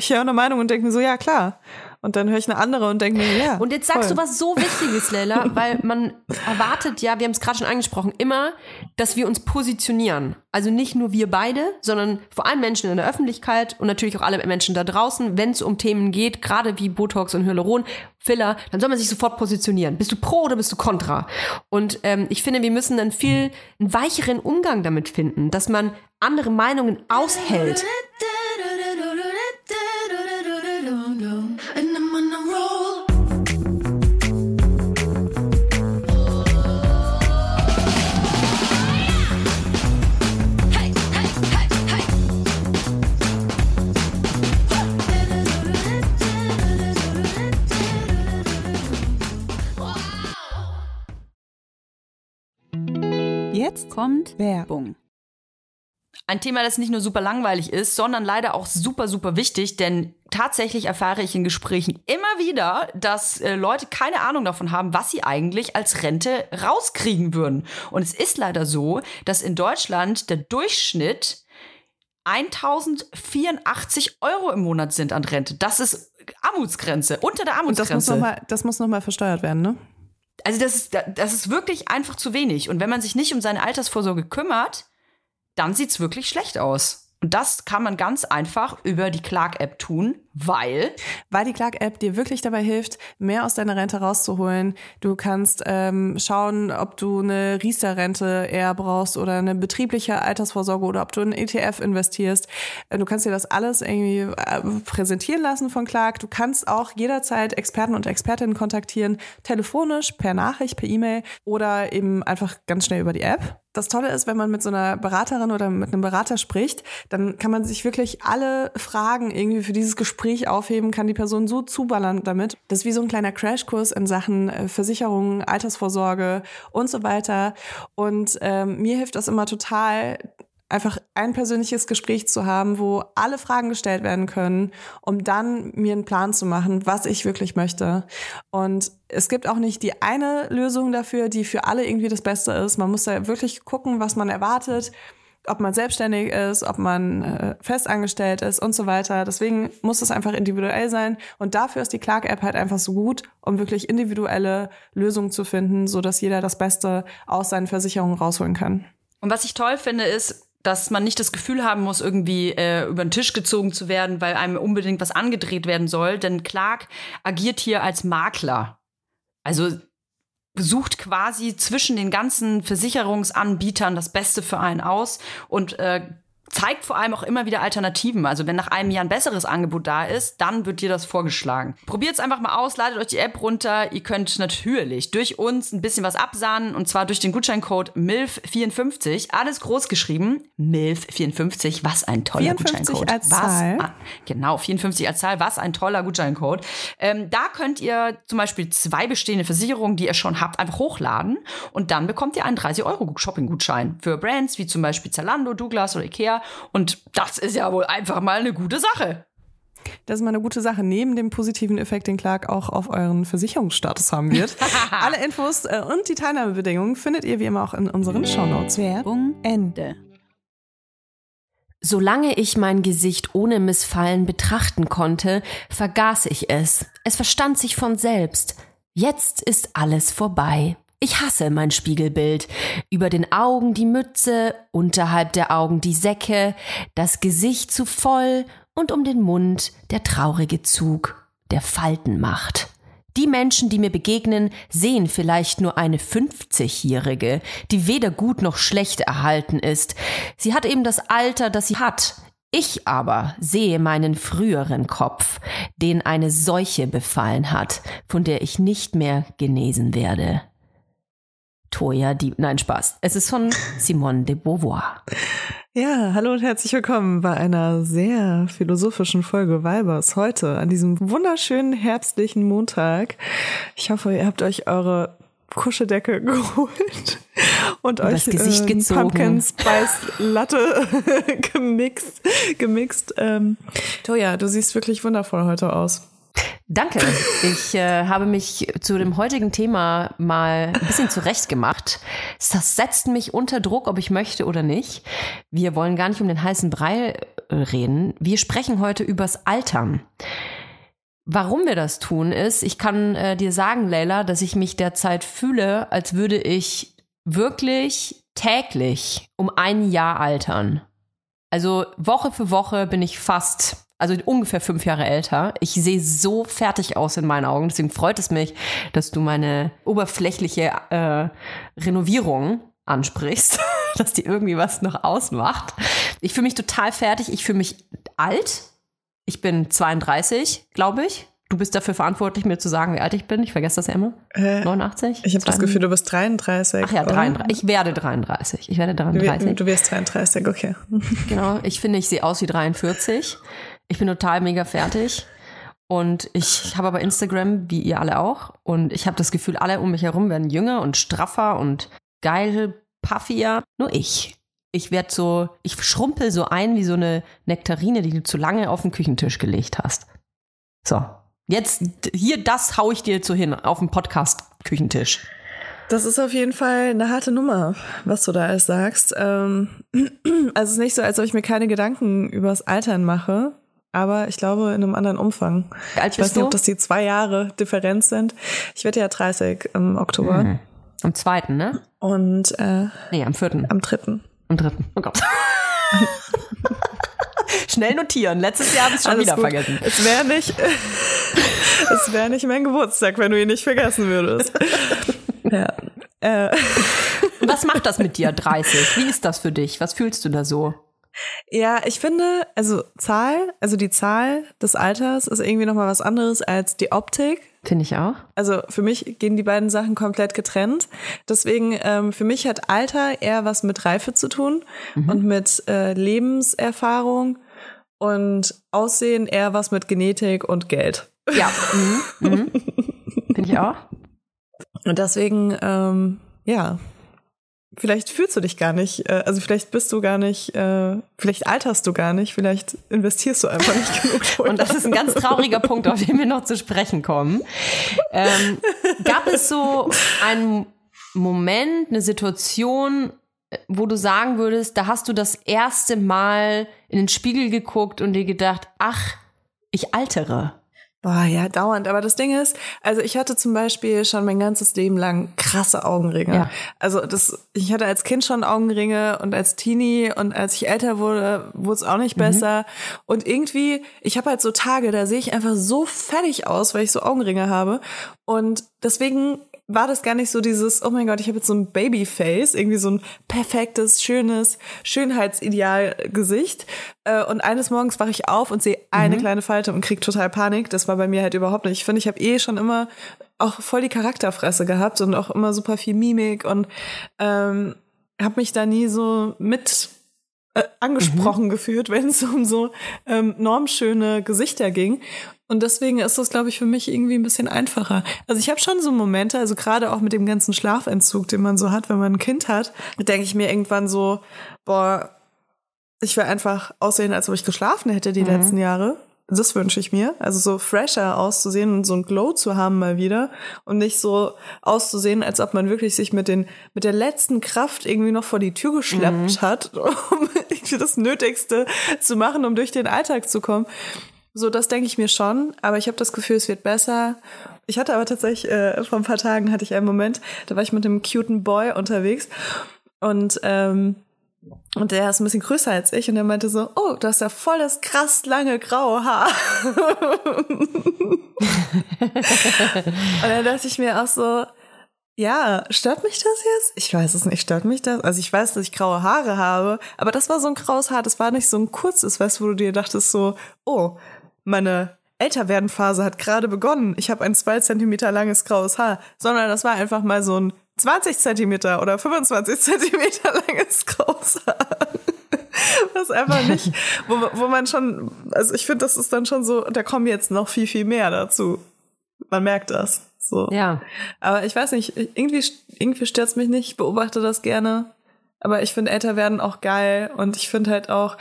Ich höre eine Meinung und denke mir so, ja klar. Und dann höre ich eine andere und denke mir, ja. Und jetzt sagst voll. du was so Wichtiges, Leila, weil man erwartet ja, wir haben es gerade schon angesprochen, immer, dass wir uns positionieren. Also nicht nur wir beide, sondern vor allem Menschen in der Öffentlichkeit und natürlich auch alle Menschen da draußen, wenn es um Themen geht, gerade wie Botox und Hyaluron, Filler, dann soll man sich sofort positionieren. Bist du pro oder bist du kontra? Und ähm, ich finde, wir müssen dann viel einen weicheren Umgang damit finden, dass man andere Meinungen aushält. Jetzt kommt Werbung. Ein Thema, das nicht nur super langweilig ist, sondern leider auch super, super wichtig, denn tatsächlich erfahre ich in Gesprächen immer wieder, dass äh, Leute keine Ahnung davon haben, was sie eigentlich als Rente rauskriegen würden. Und es ist leider so, dass in Deutschland der Durchschnitt 1084 Euro im Monat sind an Rente. Das ist Armutsgrenze, unter der Und das muss Armutsgrenze. nochmal, das muss noch mal versteuert werden, ne? Also das ist, das ist wirklich einfach zu wenig. Und wenn man sich nicht um seine Altersvorsorge kümmert, dann sieht's wirklich schlecht aus. Und das kann man ganz einfach über die Clark-App tun, weil Weil die Clark-App dir wirklich dabei hilft, mehr aus deiner Rente rauszuholen. Du kannst ähm, schauen, ob du eine Riester-Rente eher brauchst oder eine betriebliche Altersvorsorge oder ob du in ETF investierst. Äh, Du kannst dir das alles irgendwie äh, präsentieren lassen von Clark. Du kannst auch jederzeit Experten und Expertinnen kontaktieren, telefonisch, per Nachricht, per E-Mail oder eben einfach ganz schnell über die App. Das Tolle ist, wenn man mit so einer Beraterin oder mit einem Berater spricht, dann kann man sich wirklich alle Fragen irgendwie für dieses Gespräch aufheben, kann die Person so zuballern damit. Das ist wie so ein kleiner Crashkurs in Sachen äh, Versicherungen, Altersvorsorge und so weiter. Und ähm, mir hilft das immer total, einfach ein persönliches Gespräch zu haben, wo alle Fragen gestellt werden können, um dann mir einen Plan zu machen, was ich wirklich möchte. Und es gibt auch nicht die eine Lösung dafür, die für alle irgendwie das Beste ist. Man muss da wirklich gucken, was man erwartet, ob man selbstständig ist, ob man äh, festangestellt ist und so weiter. Deswegen muss es einfach individuell sein. Und dafür ist die Clark-App halt einfach so gut, um wirklich individuelle Lösungen zu finden, so dass jeder das Beste aus seinen Versicherungen rausholen kann. Und was ich toll finde, ist, dass man nicht das Gefühl haben muss, irgendwie äh, über den Tisch gezogen zu werden, weil einem unbedingt was angedreht werden soll. Denn Clark agiert hier als Makler. Also sucht quasi zwischen den ganzen Versicherungsanbietern das Beste für einen aus und äh, zeigt vor allem auch immer wieder Alternativen. Also wenn nach einem Jahr ein besseres Angebot da ist, dann wird dir das vorgeschlagen. Probiert es einfach mal aus, ladet euch die App runter. Ihr könnt natürlich durch uns ein bisschen was absahnen und zwar durch den Gutscheincode MILF54. Alles groß geschrieben. MILF54. Was ein toller 54 Gutscheincode. als was, Zahl. Ah, genau, 54 als Zahl. Was ein toller Gutscheincode. Ähm, da könnt ihr zum Beispiel zwei bestehende Versicherungen, die ihr schon habt, einfach hochladen und dann bekommt ihr einen 30 Euro Shopping-Gutschein für Brands wie zum Beispiel Zalando, Douglas oder Ikea. Und das ist ja wohl einfach mal eine gute Sache. Das ist mal eine gute Sache, neben dem positiven Effekt, den Clark auch auf euren Versicherungsstatus haben wird. Alle Infos äh, und die Teilnahmebedingungen findet ihr wie immer auch in unseren Shownotes. Werbung Ende. Solange ich mein Gesicht ohne Missfallen betrachten konnte, vergaß ich es. Es verstand sich von selbst. Jetzt ist alles vorbei. Ich hasse mein Spiegelbild. Über den Augen die Mütze, unterhalb der Augen die Säcke, das Gesicht zu voll und um den Mund der traurige Zug, der Falten macht. Die Menschen, die mir begegnen, sehen vielleicht nur eine 50-Jährige, die weder gut noch schlecht erhalten ist. Sie hat eben das Alter, das sie hat. Ich aber sehe meinen früheren Kopf, den eine Seuche befallen hat, von der ich nicht mehr genesen werde. Toya, die, nein, Spaß. Es ist von Simone de Beauvoir. Ja, hallo und herzlich willkommen bei einer sehr philosophischen Folge Weibers heute an diesem wunderschönen herbstlichen Montag. Ich hoffe, ihr habt euch eure Kuscheldecke geholt und euch Gesicht ähm, gezogen. Pumpkin Spice Latte gemixt. gemixt. Ähm, Toja, du siehst wirklich wundervoll heute aus. Danke. Ich äh, habe mich zu dem heutigen Thema mal ein bisschen zurechtgemacht. Das setzt mich unter Druck, ob ich möchte oder nicht. Wir wollen gar nicht um den heißen Brei äh, reden. Wir sprechen heute übers Altern. Warum wir das tun, ist, ich kann äh, dir sagen, Leila, dass ich mich derzeit fühle, als würde ich wirklich täglich um ein Jahr altern. Also Woche für Woche bin ich fast, also ungefähr fünf Jahre älter. Ich sehe so fertig aus in meinen Augen. Deswegen freut es mich, dass du meine oberflächliche äh, Renovierung ansprichst, dass die irgendwie was noch ausmacht. Ich fühle mich total fertig. Ich fühle mich alt. Ich bin 32, glaube ich. Du bist dafür verantwortlich, mir zu sagen, wie alt ich bin. Ich vergesse das ja immer. Äh, 89? Ich habe das Gefühl, du bist 33. Ach ja, oder? 33. Ich werde 33. Ich werde Du, 33. wir- du wirst 33, okay. Genau, ich finde, ich sehe aus wie 43. Ich bin total mega fertig. Und ich habe aber Instagram, wie ihr alle auch. Und ich habe das Gefühl, alle um mich herum werden jünger und straffer und geil, puffier. Nur ich. Ich werde so, ich schrumpel so ein wie so eine Nektarine, die du zu lange auf den Küchentisch gelegt hast. So. Jetzt, hier, das hau ich dir so hin, auf dem Podcast-Küchentisch. Das ist auf jeden Fall eine harte Nummer, was du da alles sagst. Ähm, also es ist nicht so, als ob ich mir keine Gedanken übers Altern mache, aber ich glaube in einem anderen Umfang. Ich weiß nicht, du? ob das die zwei Jahre Differenz sind. Ich werde ja 30 im Oktober Mhm. Am zweiten, ne? und äh, Nee, am vierten. am dritten. Am dritten. Oh Gott. Schnell notieren. Letztes Jahr habe ich schon Alles wieder gut. vergessen. Es wäre nicht, es wäre nicht mein Geburtstag, wenn du ihn nicht vergessen würdest. ja. Äh, was macht das mit dir, 30? Wie ist das für dich? Was fühlst du da so? Ja, ich finde, also Zahl, also die Zahl des Alters ist irgendwie nochmal was anderes als die Optik. Finde ich auch. Also für mich gehen die beiden Sachen komplett getrennt. Deswegen, ähm, für mich hat Alter eher was mit Reife zu tun und mit äh, Lebenserfahrung und Aussehen eher was mit Genetik und Geld. Ja. Mhm. Mhm. Finde ich auch. Und deswegen, ähm, ja, vielleicht fühlst du dich gar nicht, äh, also vielleicht bist du gar nicht, äh, vielleicht alterst du gar nicht, vielleicht investierst du einfach nicht genug. Und das ist ein ganz trauriger Punkt, auf den wir noch zu sprechen kommen. Ähm, gab es so einen Moment, eine Situation, wo du sagen würdest, da hast du das erste Mal in den Spiegel geguckt und dir gedacht, ach, ich altere. Boah, ja, dauernd. Aber das Ding ist, also ich hatte zum Beispiel schon mein ganzes Leben lang krasse Augenringe. Ja. Also das, ich hatte als Kind schon Augenringe und als Teenie und als ich älter wurde, wurde es auch nicht besser. Und irgendwie, ich habe halt so Tage, da sehe ich einfach so fertig aus, weil ich so Augenringe habe. Und deswegen war das gar nicht so dieses, oh mein Gott, ich habe jetzt so ein Babyface, irgendwie so ein perfektes, schönes Schönheitsideal-Gesicht. Äh, Und eines Morgens wache ich auf und sehe eine kleine Falte und krieg total Panik. Das war bei mir halt überhaupt nicht. Ich finde, ich habe eh schon immer auch voll die Charakterfresse gehabt und auch immer super viel Mimik und ähm, habe mich da nie so mit äh, angesprochen gefühlt, wenn es um so ähm, normschöne Gesichter ging. Und deswegen ist das, glaube ich, für mich irgendwie ein bisschen einfacher. Also ich habe schon so Momente, also gerade auch mit dem ganzen Schlafentzug, den man so hat, wenn man ein Kind hat, denke ich mir irgendwann so, boah, ich will einfach aussehen, als ob ich geschlafen hätte die letzten Jahre. Das wünsche ich mir. Also so fresher auszusehen und so ein Glow zu haben mal wieder. Und nicht so auszusehen, als ob man wirklich sich mit, den, mit der letzten Kraft irgendwie noch vor die Tür geschleppt hat, um das Nötigste zu machen, um durch den Alltag zu kommen. So, das denke ich mir schon, aber ich habe das Gefühl, es wird besser. Ich hatte aber tatsächlich, äh, vor ein paar Tagen hatte ich einen Moment, da war ich mit einem cuten Boy unterwegs und ähm, und der ist ein bisschen größer als ich und der meinte so, oh, du hast ja voll das krass lange graue Haar. und dann dachte ich mir auch so, ja, stört mich das jetzt? Ich weiß es nicht, stört mich das? Also ich weiß, dass ich graue Haare habe, aber das war so ein graues Haar, das war nicht so ein kurzes, weißt du, wo du dir dachtest so, oh, meine Älterwerden-Phase hat gerade begonnen. Ich habe ein zwei Zentimeter langes graues Haar, sondern das war einfach mal so ein 20 Zentimeter oder 25 Zentimeter langes graues Haar. Was einfach nicht, wo, wo man schon, also ich finde, das ist dann schon so, da kommen jetzt noch viel, viel mehr dazu. Man merkt das. So. Ja. Aber ich weiß nicht, irgendwie, irgendwie stört's mich nicht, ich beobachte das gerne. Aber ich finde älter werden auch geil und ich finde halt auch,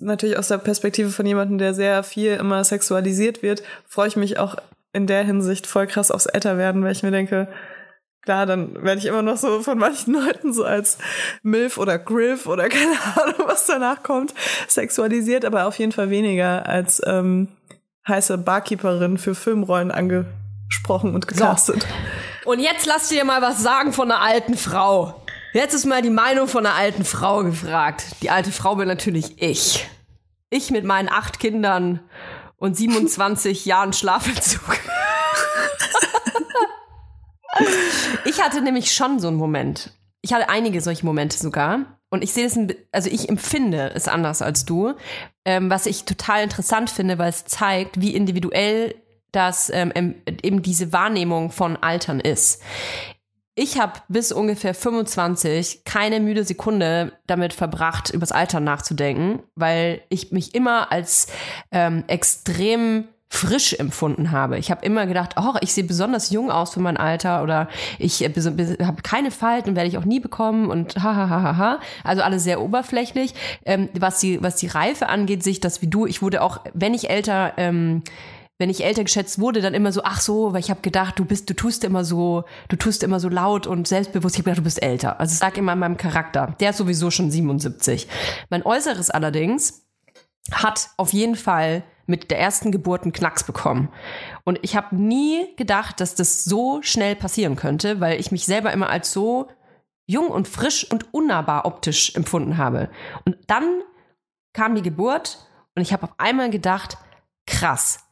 natürlich aus der Perspektive von jemandem, der sehr viel immer sexualisiert wird, freue ich mich auch in der Hinsicht voll krass aufs Älterwerden, weil ich mir denke, klar, dann werde ich immer noch so von manchen Leuten so als Milf oder Griff oder keine Ahnung, was danach kommt, sexualisiert, aber auf jeden Fall weniger als ähm, heiße Barkeeperin für Filmrollen angesprochen und gecastet. Und jetzt lass dir mal was sagen von einer alten Frau. Jetzt ist mal die Meinung von einer alten Frau gefragt. Die alte Frau bin natürlich ich. Ich mit meinen acht Kindern und 27 Jahren Schlafentzug. ich hatte nämlich schon so einen Moment. Ich hatte einige solche Momente sogar. Und ich sehe es, also ich empfinde es anders als du, ähm, was ich total interessant finde, weil es zeigt, wie individuell das ähm, eben diese Wahrnehmung von Altern ist. Ich habe bis ungefähr 25 keine müde Sekunde damit verbracht, übers Altern nachzudenken, weil ich mich immer als ähm, extrem frisch empfunden habe. Ich habe immer gedacht, oh, ich sehe besonders jung aus für mein Alter oder ich äh, habe keine Falten, werde ich auch nie bekommen und ha ha. Also alles sehr oberflächlich. Ähm, was die was die Reife angeht, sehe ich das wie du. Ich wurde auch, wenn ich älter ähm, wenn ich älter geschätzt wurde, dann immer so, ach so, weil ich habe gedacht, du bist, du tust immer so, du tust immer so laut und selbstbewusst. Ich habe gedacht, du bist älter. Also es lag immer an meinem Charakter. Der ist sowieso schon 77. Mein Äußeres allerdings hat auf jeden Fall mit der ersten Geburt einen Knacks bekommen. Und ich habe nie gedacht, dass das so schnell passieren könnte, weil ich mich selber immer als so jung und frisch und unnahbar optisch empfunden habe. Und dann kam die Geburt und ich habe auf einmal gedacht, krass,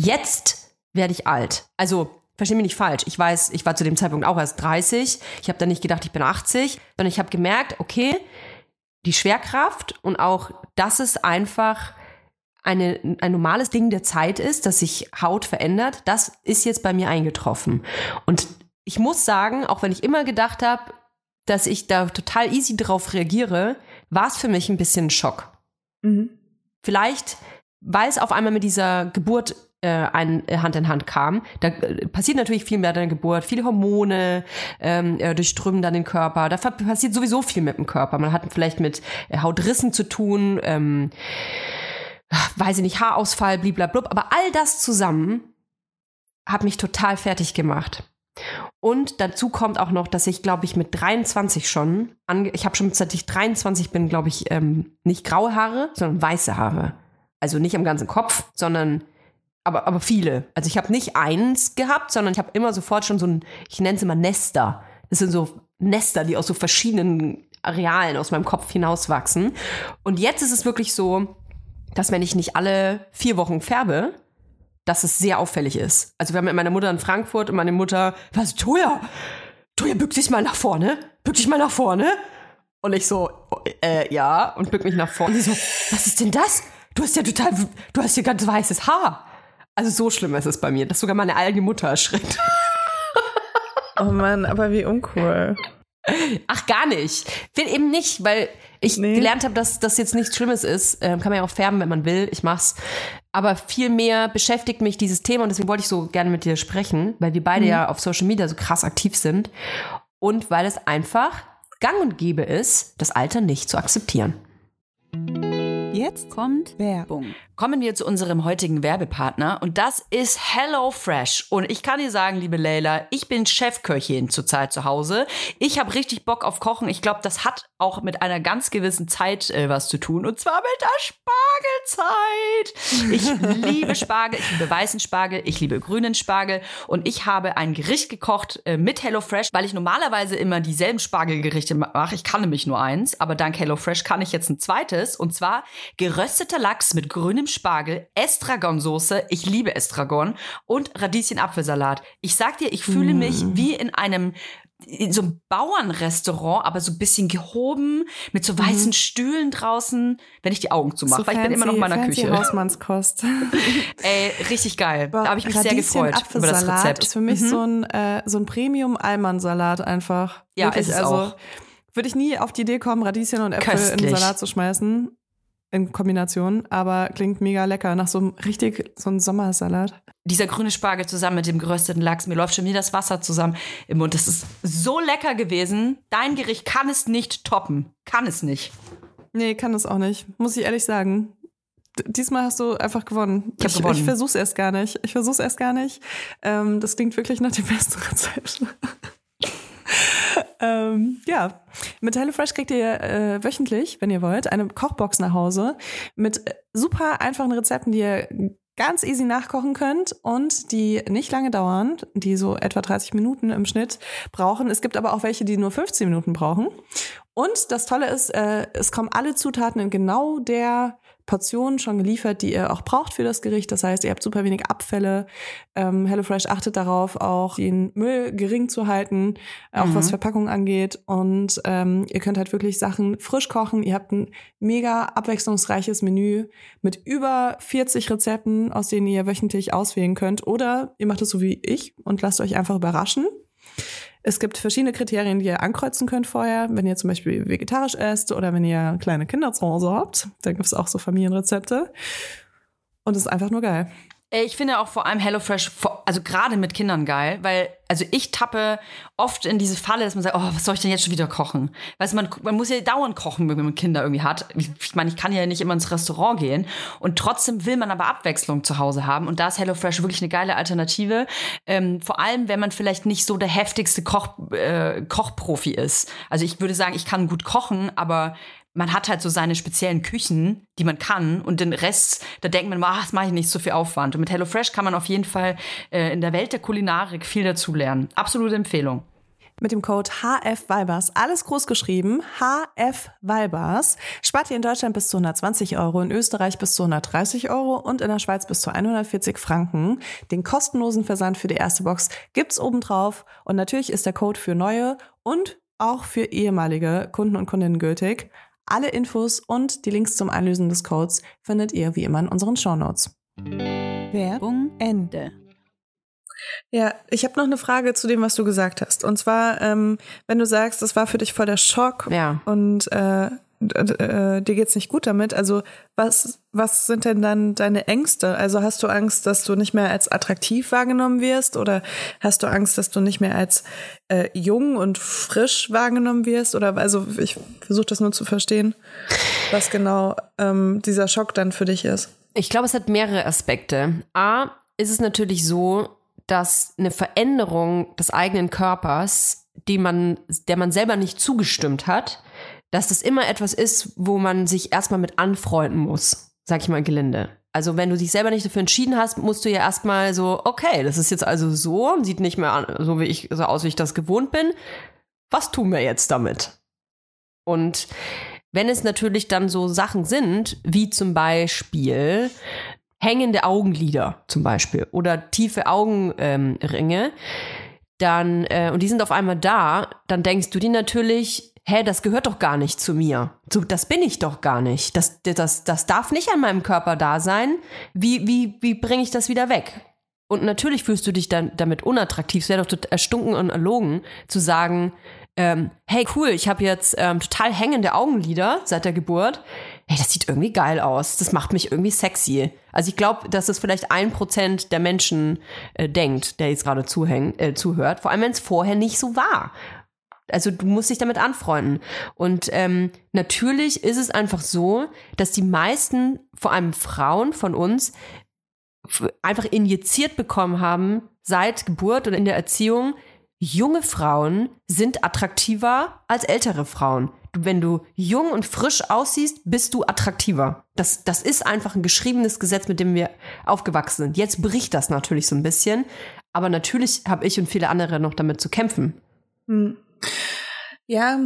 jetzt werde ich alt. Also, verstehe mich nicht falsch. Ich weiß, ich war zu dem Zeitpunkt auch erst 30. Ich habe dann nicht gedacht, ich bin 80, sondern ich habe gemerkt, okay, die Schwerkraft und auch, dass es einfach eine, ein normales Ding der Zeit ist, dass sich Haut verändert, das ist jetzt bei mir eingetroffen. Und ich muss sagen, auch wenn ich immer gedacht habe, dass ich da total easy drauf reagiere, war es für mich ein bisschen ein Schock. Mhm. Vielleicht, weil es auf einmal mit dieser Geburt ein, äh, Hand in Hand kam. Da äh, passiert natürlich viel mehr der Geburt, viele Hormone ähm, äh, durchströmen dann den Körper. Da passiert sowieso viel mit dem Körper. Man hat vielleicht mit äh, Hautrissen zu tun, ähm, weiß ich nicht, Haarausfall, bliblablub. Aber all das zusammen hat mich total fertig gemacht. Und dazu kommt auch noch, dass ich, glaube ich, mit 23 schon, ich habe schon seit ich 23 bin, glaube ich, ähm, nicht graue Haare, sondern weiße Haare. Also nicht am ganzen Kopf, sondern aber, aber viele. Also ich habe nicht eins gehabt, sondern ich habe immer sofort schon so ein, ich nenne es immer Nester. Das sind so Nester, die aus so verschiedenen Arealen aus meinem Kopf hinauswachsen. Und jetzt ist es wirklich so, dass wenn ich nicht alle vier Wochen färbe, dass es sehr auffällig ist. Also wir haben mit meiner Mutter in Frankfurt und meine Mutter, was, Toja, Toja, bück dich mal nach vorne, bück dich mal nach vorne. Und ich so, äh, ja, und bück mich nach vorne. Und sie so, was ist denn das? Du hast ja total, du hast ja ganz weißes Haar. Also so schlimm ist es bei mir, dass sogar meine eigene Mutter erschreckt. Oh Mann, aber wie uncool. Ach, gar nicht. Will eben nicht, weil ich Nee. gelernt habe, dass das jetzt nichts Schlimmes ist. Ähm, kann man ja auch färben, wenn man will. Ich mach's. Aber viel mehr beschäftigt mich dieses Thema und deswegen wollte ich so gerne mit dir sprechen, weil wir beide ja auf Social Media so krass aktiv sind. Und weil es einfach gang und gäbe ist, das Alter nicht zu akzeptieren. Jetzt kommt Werbung. Kommen wir zu unserem heutigen Werbepartner und das ist HelloFresh. Und ich kann dir sagen, liebe Leila, ich bin Chefköchin zurzeit zu Hause. Ich habe richtig Bock auf Kochen. Ich glaube, das hat auch mit einer ganz gewissen Zeit äh, was zu tun und zwar mit der Spargelzeit. Ich liebe Spargel, ich liebe weißen Spargel, ich liebe grünen Spargel und ich habe ein Gericht gekocht äh, mit HelloFresh, weil ich normalerweise immer dieselben Spargelgerichte mache. Ich kann nämlich nur eins, aber dank HelloFresh kann ich jetzt ein zweites und zwar gerösteter Lachs mit grünem Spargel, Estragonsoße, ich liebe Estragon und Radieschen-Apfelsalat. Ich sag dir, ich fühle mich wie in einem in so einem Bauernrestaurant, aber so ein bisschen gehoben, mit so weißen Stühlen draußen, wenn ich die Augen zumache, weil ich bin immer noch in meiner Küche. Hausmannskost. Ey, richtig geil. Da habe ich mich sehr gefreut über das Rezept. Mhm. ist für mich so ein, äh, so ein Premium-Alman-Salat einfach. Ja, Wirklich, ist es also auch. würde ich nie auf die Idee kommen, Radieschen und Äpfel in Köstlich. den Salat zu schmeißen. In Kombination, aber klingt mega lecker. Nach so einem richtig, so einem Sommersalat. Dieser grüne Spargel zusammen mit dem gerösteten Lachs, mir läuft schon wieder das Wasser zusammen im Mund. Das ist so lecker gewesen. Dein Gericht kann es nicht toppen. Kann es nicht. Nee, kann das auch nicht. Muss ich ehrlich sagen. Diesmal hast du einfach gewonnen. Ich hab gewonnen. Ich versuch's erst gar nicht. Ich versuch's erst gar nicht. Ähm, das klingt wirklich nach dem besten Rezept. Ähm, ja, mit HelloFresh kriegt ihr äh, wöchentlich, wenn ihr wollt, eine Kochbox nach Hause mit äh, super einfachen Rezepten, die ihr ganz easy nachkochen könnt und die nicht lange dauern, die so etwa 30 Minuten im Schnitt brauchen. Es gibt aber auch welche, die nur 15 Minuten brauchen. Und das Tolle ist, äh, es kommen alle Zutaten in genau der Portionen schon geliefert, die ihr auch braucht für das Gericht. Das heißt, ihr habt super wenig Abfälle. Ähm, HelloFresh achtet darauf, auch den Müll gering zu halten, auch Mhm. was Verpackung angeht. Und ähm, ihr könnt halt wirklich Sachen frisch kochen. Ihr habt ein mega abwechslungsreiches Menü mit über 40 Rezepten, aus denen ihr wöchentlich auswählen könnt. Oder ihr macht es so wie ich und lasst euch einfach überraschen. Es gibt verschiedene Kriterien, die ihr ankreuzen könnt vorher. Wenn ihr zum Beispiel vegetarisch esst oder wenn ihr kleine Kinder zu Hause habt, dann gibt es auch so Familienrezepte. Und es ist einfach nur geil. Ey, Ich finde auch vor allem HelloFresh, also gerade mit Kindern geil, weil, also ich tappe oft in diese Falle, dass man sagt, oh, was soll ich denn jetzt schon wieder kochen? Weißt du, man, man muss ja dauernd kochen, wenn man Kinder irgendwie hat. Ich, ich meine, ich kann ja nicht immer ins Restaurant gehen und trotzdem will man aber Abwechslung zu Hause haben und da ist HelloFresh wirklich eine geile Alternative. Ähm, vor allem, wenn man vielleicht nicht so der heftigste Koch, äh, Kochprofi ist. Also ich würde sagen, ich kann gut kochen, aber man hat halt so seine speziellen Küchen, die man kann und den Rest, da denkt man, ach, das mache ich nicht so viel Aufwand. Und mit HelloFresh kann man auf jeden Fall äh, in der Welt der Kulinarik viel dazu lernen. Absolute Empfehlung. Mit dem Code HFWalbers, alles groß geschrieben, HFWalbers, spart ihr in Deutschland bis zu 120 Euro, in Österreich bis zu 130 Euro und in der Schweiz bis zu 140 Franken. Den kostenlosen Versand für die erste Box gibt's obendrauf und natürlich ist der Code für neue und auch für ehemalige Kunden und Kundinnen gültig. Alle Infos und die Links zum Einlösen des Codes findet ihr wie immer in unseren Shownotes. Werbung Ende. Ja, ich habe noch eine Frage zu dem, was du gesagt hast. Und zwar, ähm, wenn du sagst, das war für dich voll der Schock Ja. und äh, äh, dir geht's nicht gut damit. Also was, was sind denn dann deine Ängste? Also hast du Angst, dass du nicht mehr als attraktiv wahrgenommen wirst? Oder hast du Angst, dass du nicht mehr als äh, jung und frisch wahrgenommen wirst? Oder also ich versuche das nur zu verstehen, was genau ähm, dieser Schock dann für dich ist. Ich glaube, es hat mehrere Aspekte. A, ist es natürlich so, dass eine Veränderung des eigenen Körpers, die man, der man selber nicht zugestimmt hat, dass das immer etwas ist, wo man sich erstmal mit anfreunden muss, sag ich mal gelinde. Also wenn du dich selber nicht dafür entschieden hast, musst du ja erstmal so, okay, das ist jetzt also so, sieht nicht mehr an, so wie ich, so aus, wie ich das gewohnt bin. Was tun wir jetzt damit? Und wenn es natürlich dann so Sachen sind, wie zum Beispiel hängende Augenlider zum Beispiel oder tiefe Augenringe, ähm, dann, äh, und die sind auf einmal da, dann denkst du dir natürlich, hä, das gehört doch gar nicht zu mir. Das bin ich doch gar nicht. Das, das, das darf nicht an meinem Körper da sein. Wie, wie, wie bringe ich das wieder weg? Und natürlich fühlst du dich dann damit unattraktiv. Es wäre doch erstunken und erlogen zu sagen, ähm, hey cool, ich habe jetzt ähm, total hängende Augenlider seit der Geburt. Hey, das sieht irgendwie geil aus. Das macht mich irgendwie sexy. Also ich glaube, dass es vielleicht ein Prozent der Menschen äh, denkt, der jetzt gerade äh, zuhört. Vor allem, wenn es vorher nicht so war. Also du musst dich damit anfreunden. Und ähm, natürlich ist es einfach so, dass die meisten, vor allem Frauen von uns, einfach injiziert bekommen haben seit Geburt und in der Erziehung, junge Frauen sind attraktiver als ältere Frauen. Wenn du jung und frisch aussiehst, bist du attraktiver. Das, das ist einfach ein geschriebenes Gesetz, mit dem wir aufgewachsen sind. Jetzt bricht das natürlich so ein bisschen, aber natürlich habe ich und viele andere noch damit zu kämpfen. Ja,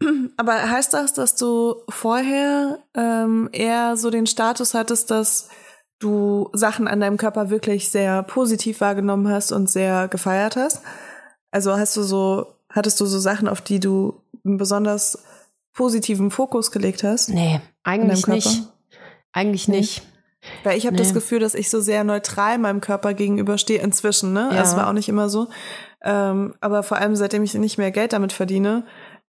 aber heißt das, dass du vorher ähm, eher so den Status hattest, dass du Sachen an deinem Körper wirklich sehr positiv wahrgenommen hast und sehr gefeiert hast? Also hast du so, hattest du so Sachen, auf die du einen besonders positiven Fokus gelegt hast? Nee, eigentlich nicht. Eigentlich Nee. nicht. Weil ich habe Nee. das Gefühl, dass ich so sehr neutral meinem Körper gegenüberstehe inzwischen, ne? Ja. Das war auch nicht immer so. Ähm, aber vor allem, seitdem ich nicht mehr Geld damit verdiene,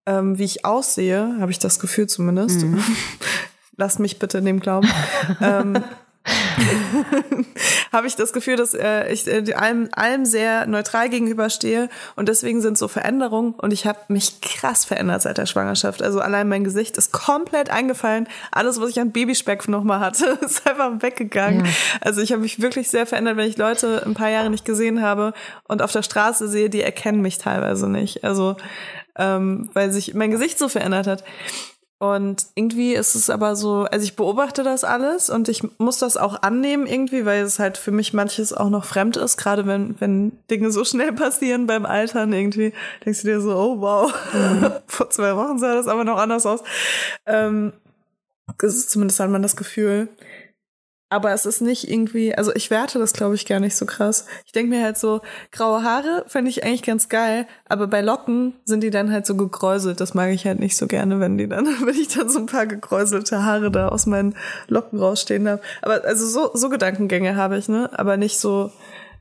ähm, wie ich aussehe, habe ich das Gefühl zumindest. Mhm. Lasst mich bitte in dem glauben. ähm, habe ich das Gefühl, dass äh, ich äh, allem, allem sehr neutral gegenüberstehe und deswegen sind so Veränderungen und ich habe mich krass verändert seit der Schwangerschaft. Also allein mein Gesicht ist komplett eingefallen. Alles, was ich an Babyspeck nochmal hatte, ist einfach weggegangen. Also ich habe mich wirklich sehr verändert, wenn ich Leute ein paar Jahre nicht gesehen habe und auf der Straße sehe, die erkennen mich teilweise nicht. Also ähm, weil sich mein Gesicht so verändert hat. Und irgendwie ist es aber so, also ich beobachte das alles und ich muss das auch annehmen irgendwie, weil es halt für mich manches auch noch fremd ist, gerade wenn, wenn Dinge so schnell passieren beim Altern irgendwie, denkst du dir so, oh wow, vor zwei Wochen sah das aber noch anders aus. Ähm, ist zumindest hat man das Gefühl. Aber es ist nicht irgendwie, also ich werte das, glaube ich, gar nicht so krass. Ich denke mir halt so, graue Haare fände ich eigentlich ganz geil, aber bei Locken sind die dann halt so gekräuselt. Das mag ich halt nicht so gerne, wenn die dann, wenn ich dann so ein paar gekräuselte Haare da aus meinen Locken rausstehen habe. Aber also so, so Gedankengänge habe ich, ne? Aber nicht so,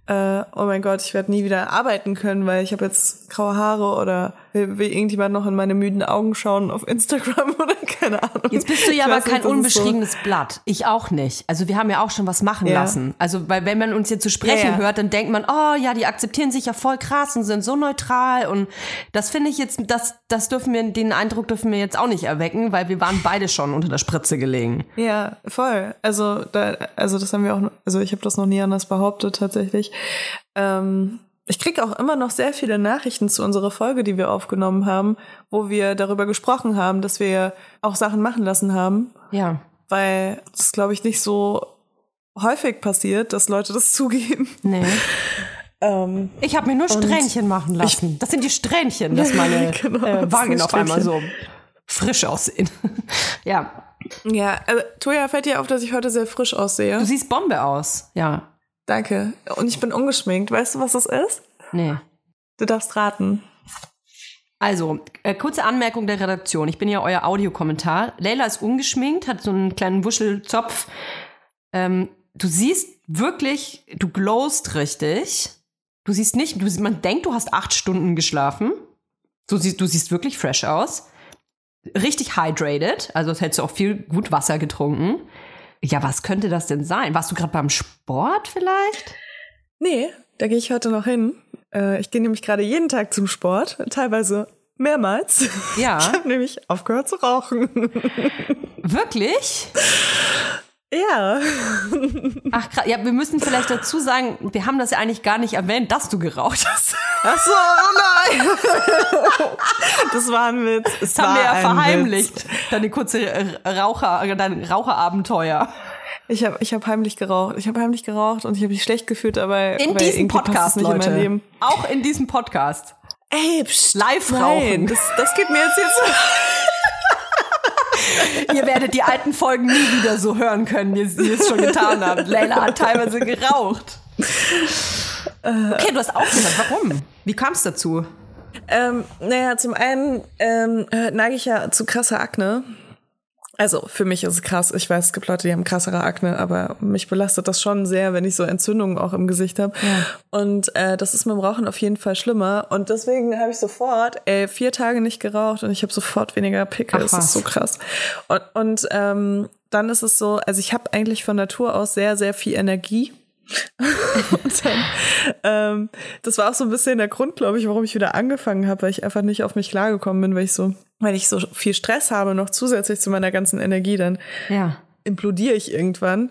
äh, oh mein Gott, ich werde nie wieder arbeiten können, weil ich habe jetzt graue Haare oder will, will irgendjemand noch in meine müden Augen schauen auf Instagram oder keine Ahnung. Jetzt bist du ja Ich aber nicht, kein das ist so- unbeschriebenes Blatt. Ich auch nicht. Also wir haben ja auch schon was machen Ja. lassen. Also weil wenn man uns jetzt zu sprechen Ja, ja. hört, dann denkt man, oh ja, die akzeptieren sich ja voll krass und sind so neutral und das finde ich jetzt, das, das dürfen wir, den Eindruck dürfen wir jetzt auch nicht erwecken, weil wir waren beide schon unter der Spritze gelegen. Ja, voll. Also da, also das haben wir auch, also ich habe das noch nie anders behauptet tatsächlich. Ähm, ich kriege auch immer noch sehr viele Nachrichten zu unserer Folge, die wir aufgenommen haben, wo wir darüber gesprochen haben, dass wir auch Sachen machen lassen haben, Ja. weil das glaube ich nicht so häufig passiert, dass Leute das zugeben. Nee. Ähm, Ich habe mir nur Strähnchen machen lassen. das sind die Strähnchen, dass meine Genau, äh, Wangen auf einmal so frisch aussehen. ja. ja, also, Toja, fällt dir auf, dass ich heute sehr frisch aussehe? Du siehst Bombe aus. Ja. Danke. Und ich bin ungeschminkt. Weißt du, was das ist? Nee. Du darfst raten. Also, äh, kurze Anmerkung der Redaktion. Ich bin ja euer Audiokommentar. Leila ist ungeschminkt, hat so einen kleinen Wuschelzopf. Ähm, du siehst wirklich, du glowst richtig. Du siehst nicht, du, man denkt, du hast acht Stunden geschlafen. Du siehst, du siehst wirklich fresh aus. Richtig hydrated, also als hättest du auch viel gut Wasser getrunken. Ja, was könnte das denn sein? Warst du gerade beim Sport vielleicht? Nee, da gehe ich heute noch hin. Äh, ich gehe nämlich gerade jeden Tag zum Sport, teilweise mehrmals. Ja. Ich habe nämlich aufgehört zu rauchen. Wirklich? Ja. Ach, krass. Ja, wir müssen vielleicht dazu sagen, wir haben das ja eigentlich gar nicht erwähnt, dass du geraucht hast. Ach so, oh nein. das war ein Witz. Es Das haben wir ja verheimlicht. Witz. Deine kurze äh, Raucher, äh, dein Raucherabenteuer. Ich habe ich hab heimlich geraucht. Ich habe heimlich geraucht und ich habe mich schlecht gefühlt dabei. In weil diesem Podcast, in Leute. Leben. Auch in diesem Podcast. Ey, pst, Live nein, rauchen. Das, das geht mir jetzt jetzt. Ihr werdet die alten Folgen nie wieder so hören können, wie ihr es schon getan habt. Leila hat teilweise geraucht. Okay, du hast aufgehört. Warum? Wie kam es dazu? Ähm, naja, zum einen ähm, äh, neige ich ja zu krasser Akne. Also für mich ist es krass. Ich weiß, es gibt Leute, die haben krassere Akne, aber mich belastet das schon sehr, wenn ich so Entzündungen auch im Gesicht habe. Und äh, das ist mit dem Rauchen auf jeden Fall schlimmer. Und deswegen habe ich sofort ey, vier Tage nicht geraucht und ich habe sofort weniger Pickel. Ach, Das ist so krass. Und, und ähm, dann ist es so, also ich habe eigentlich von Natur aus sehr, sehr viel Energie. Und dann, ähm, das war auch so ein bisschen der Grund, glaube ich, warum ich wieder angefangen habe, weil ich einfach nicht auf mich klargekommen bin, weil ich so, weil ich so viel Stress habe, noch zusätzlich zu meiner ganzen Energie, dann Ja. implodiere ich irgendwann.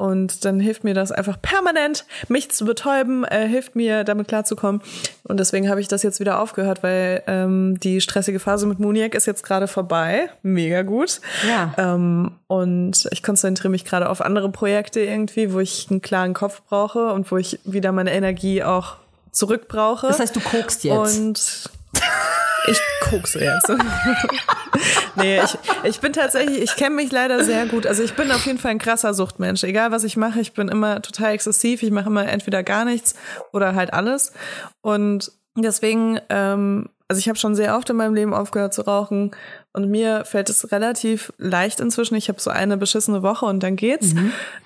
Und dann hilft mir das einfach permanent, mich zu betäuben, äh, hilft mir, damit klarzukommen. Und deswegen habe ich das jetzt wieder aufgehört, weil ähm, die stressige Phase mit Muniac ist jetzt gerade vorbei. Mega gut. Ja. Ähm, und ich konzentriere mich gerade auf andere Projekte irgendwie, wo ich einen klaren Kopf brauche und wo ich wieder meine Energie auch zurück brauche. Das heißt, du kokst jetzt. Und ich kokse jetzt. nee, ich, ich bin tatsächlich, ich kenne mich leider sehr gut. Also ich bin auf jeden Fall ein krasser Suchtmensch. Egal was ich mache, ich bin immer total exzessiv. Ich mache immer entweder gar nichts oder halt alles. Und deswegen, ähm, also ich habe schon sehr oft in meinem Leben aufgehört zu rauchen. Und mir fällt es relativ leicht inzwischen. Ich habe so eine beschissene Woche und dann geht's.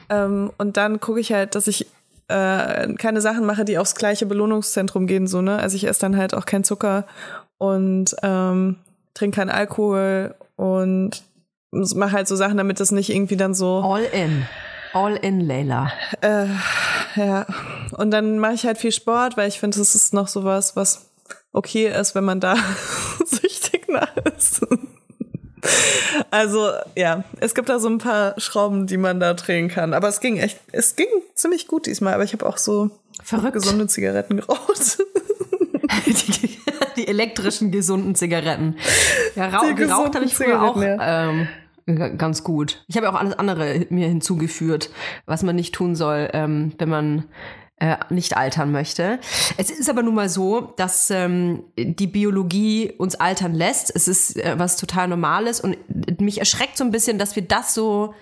Ähm, und dann gucke ich halt, dass ich äh, keine Sachen mache, die aufs gleiche Belohnungszentrum gehen, so, ne? Also ich esse dann halt auch kein Zucker und ähm, trinke keinen Alkohol und mache halt so Sachen, damit das nicht irgendwie dann so, All in. All in, Leila. ja. Und dann mache ich halt viel Sport, weil ich finde, das ist noch sowas, was okay ist, wenn man da süchtig nach ist. Also ja, es gibt da so ein paar Schrauben, die man da drehen kann. Aber es ging echt, es ging ziemlich gut diesmal. Aber ich habe auch so Verrückt. gesunde Zigaretten geraucht. die elektrischen gesunden Zigaretten. Ja, rau Die geraucht habe ich früher auch gesunden ähm, ganz gut. Ich habe ja auch alles andere mir hinzugeführt, was man nicht tun soll, ähm, wenn man äh, nicht altern möchte. Es ist aber nun mal so, dass ähm, die Biologie uns altern lässt. Es ist äh, was total Normales und mich erschreckt so ein bisschen, dass wir das so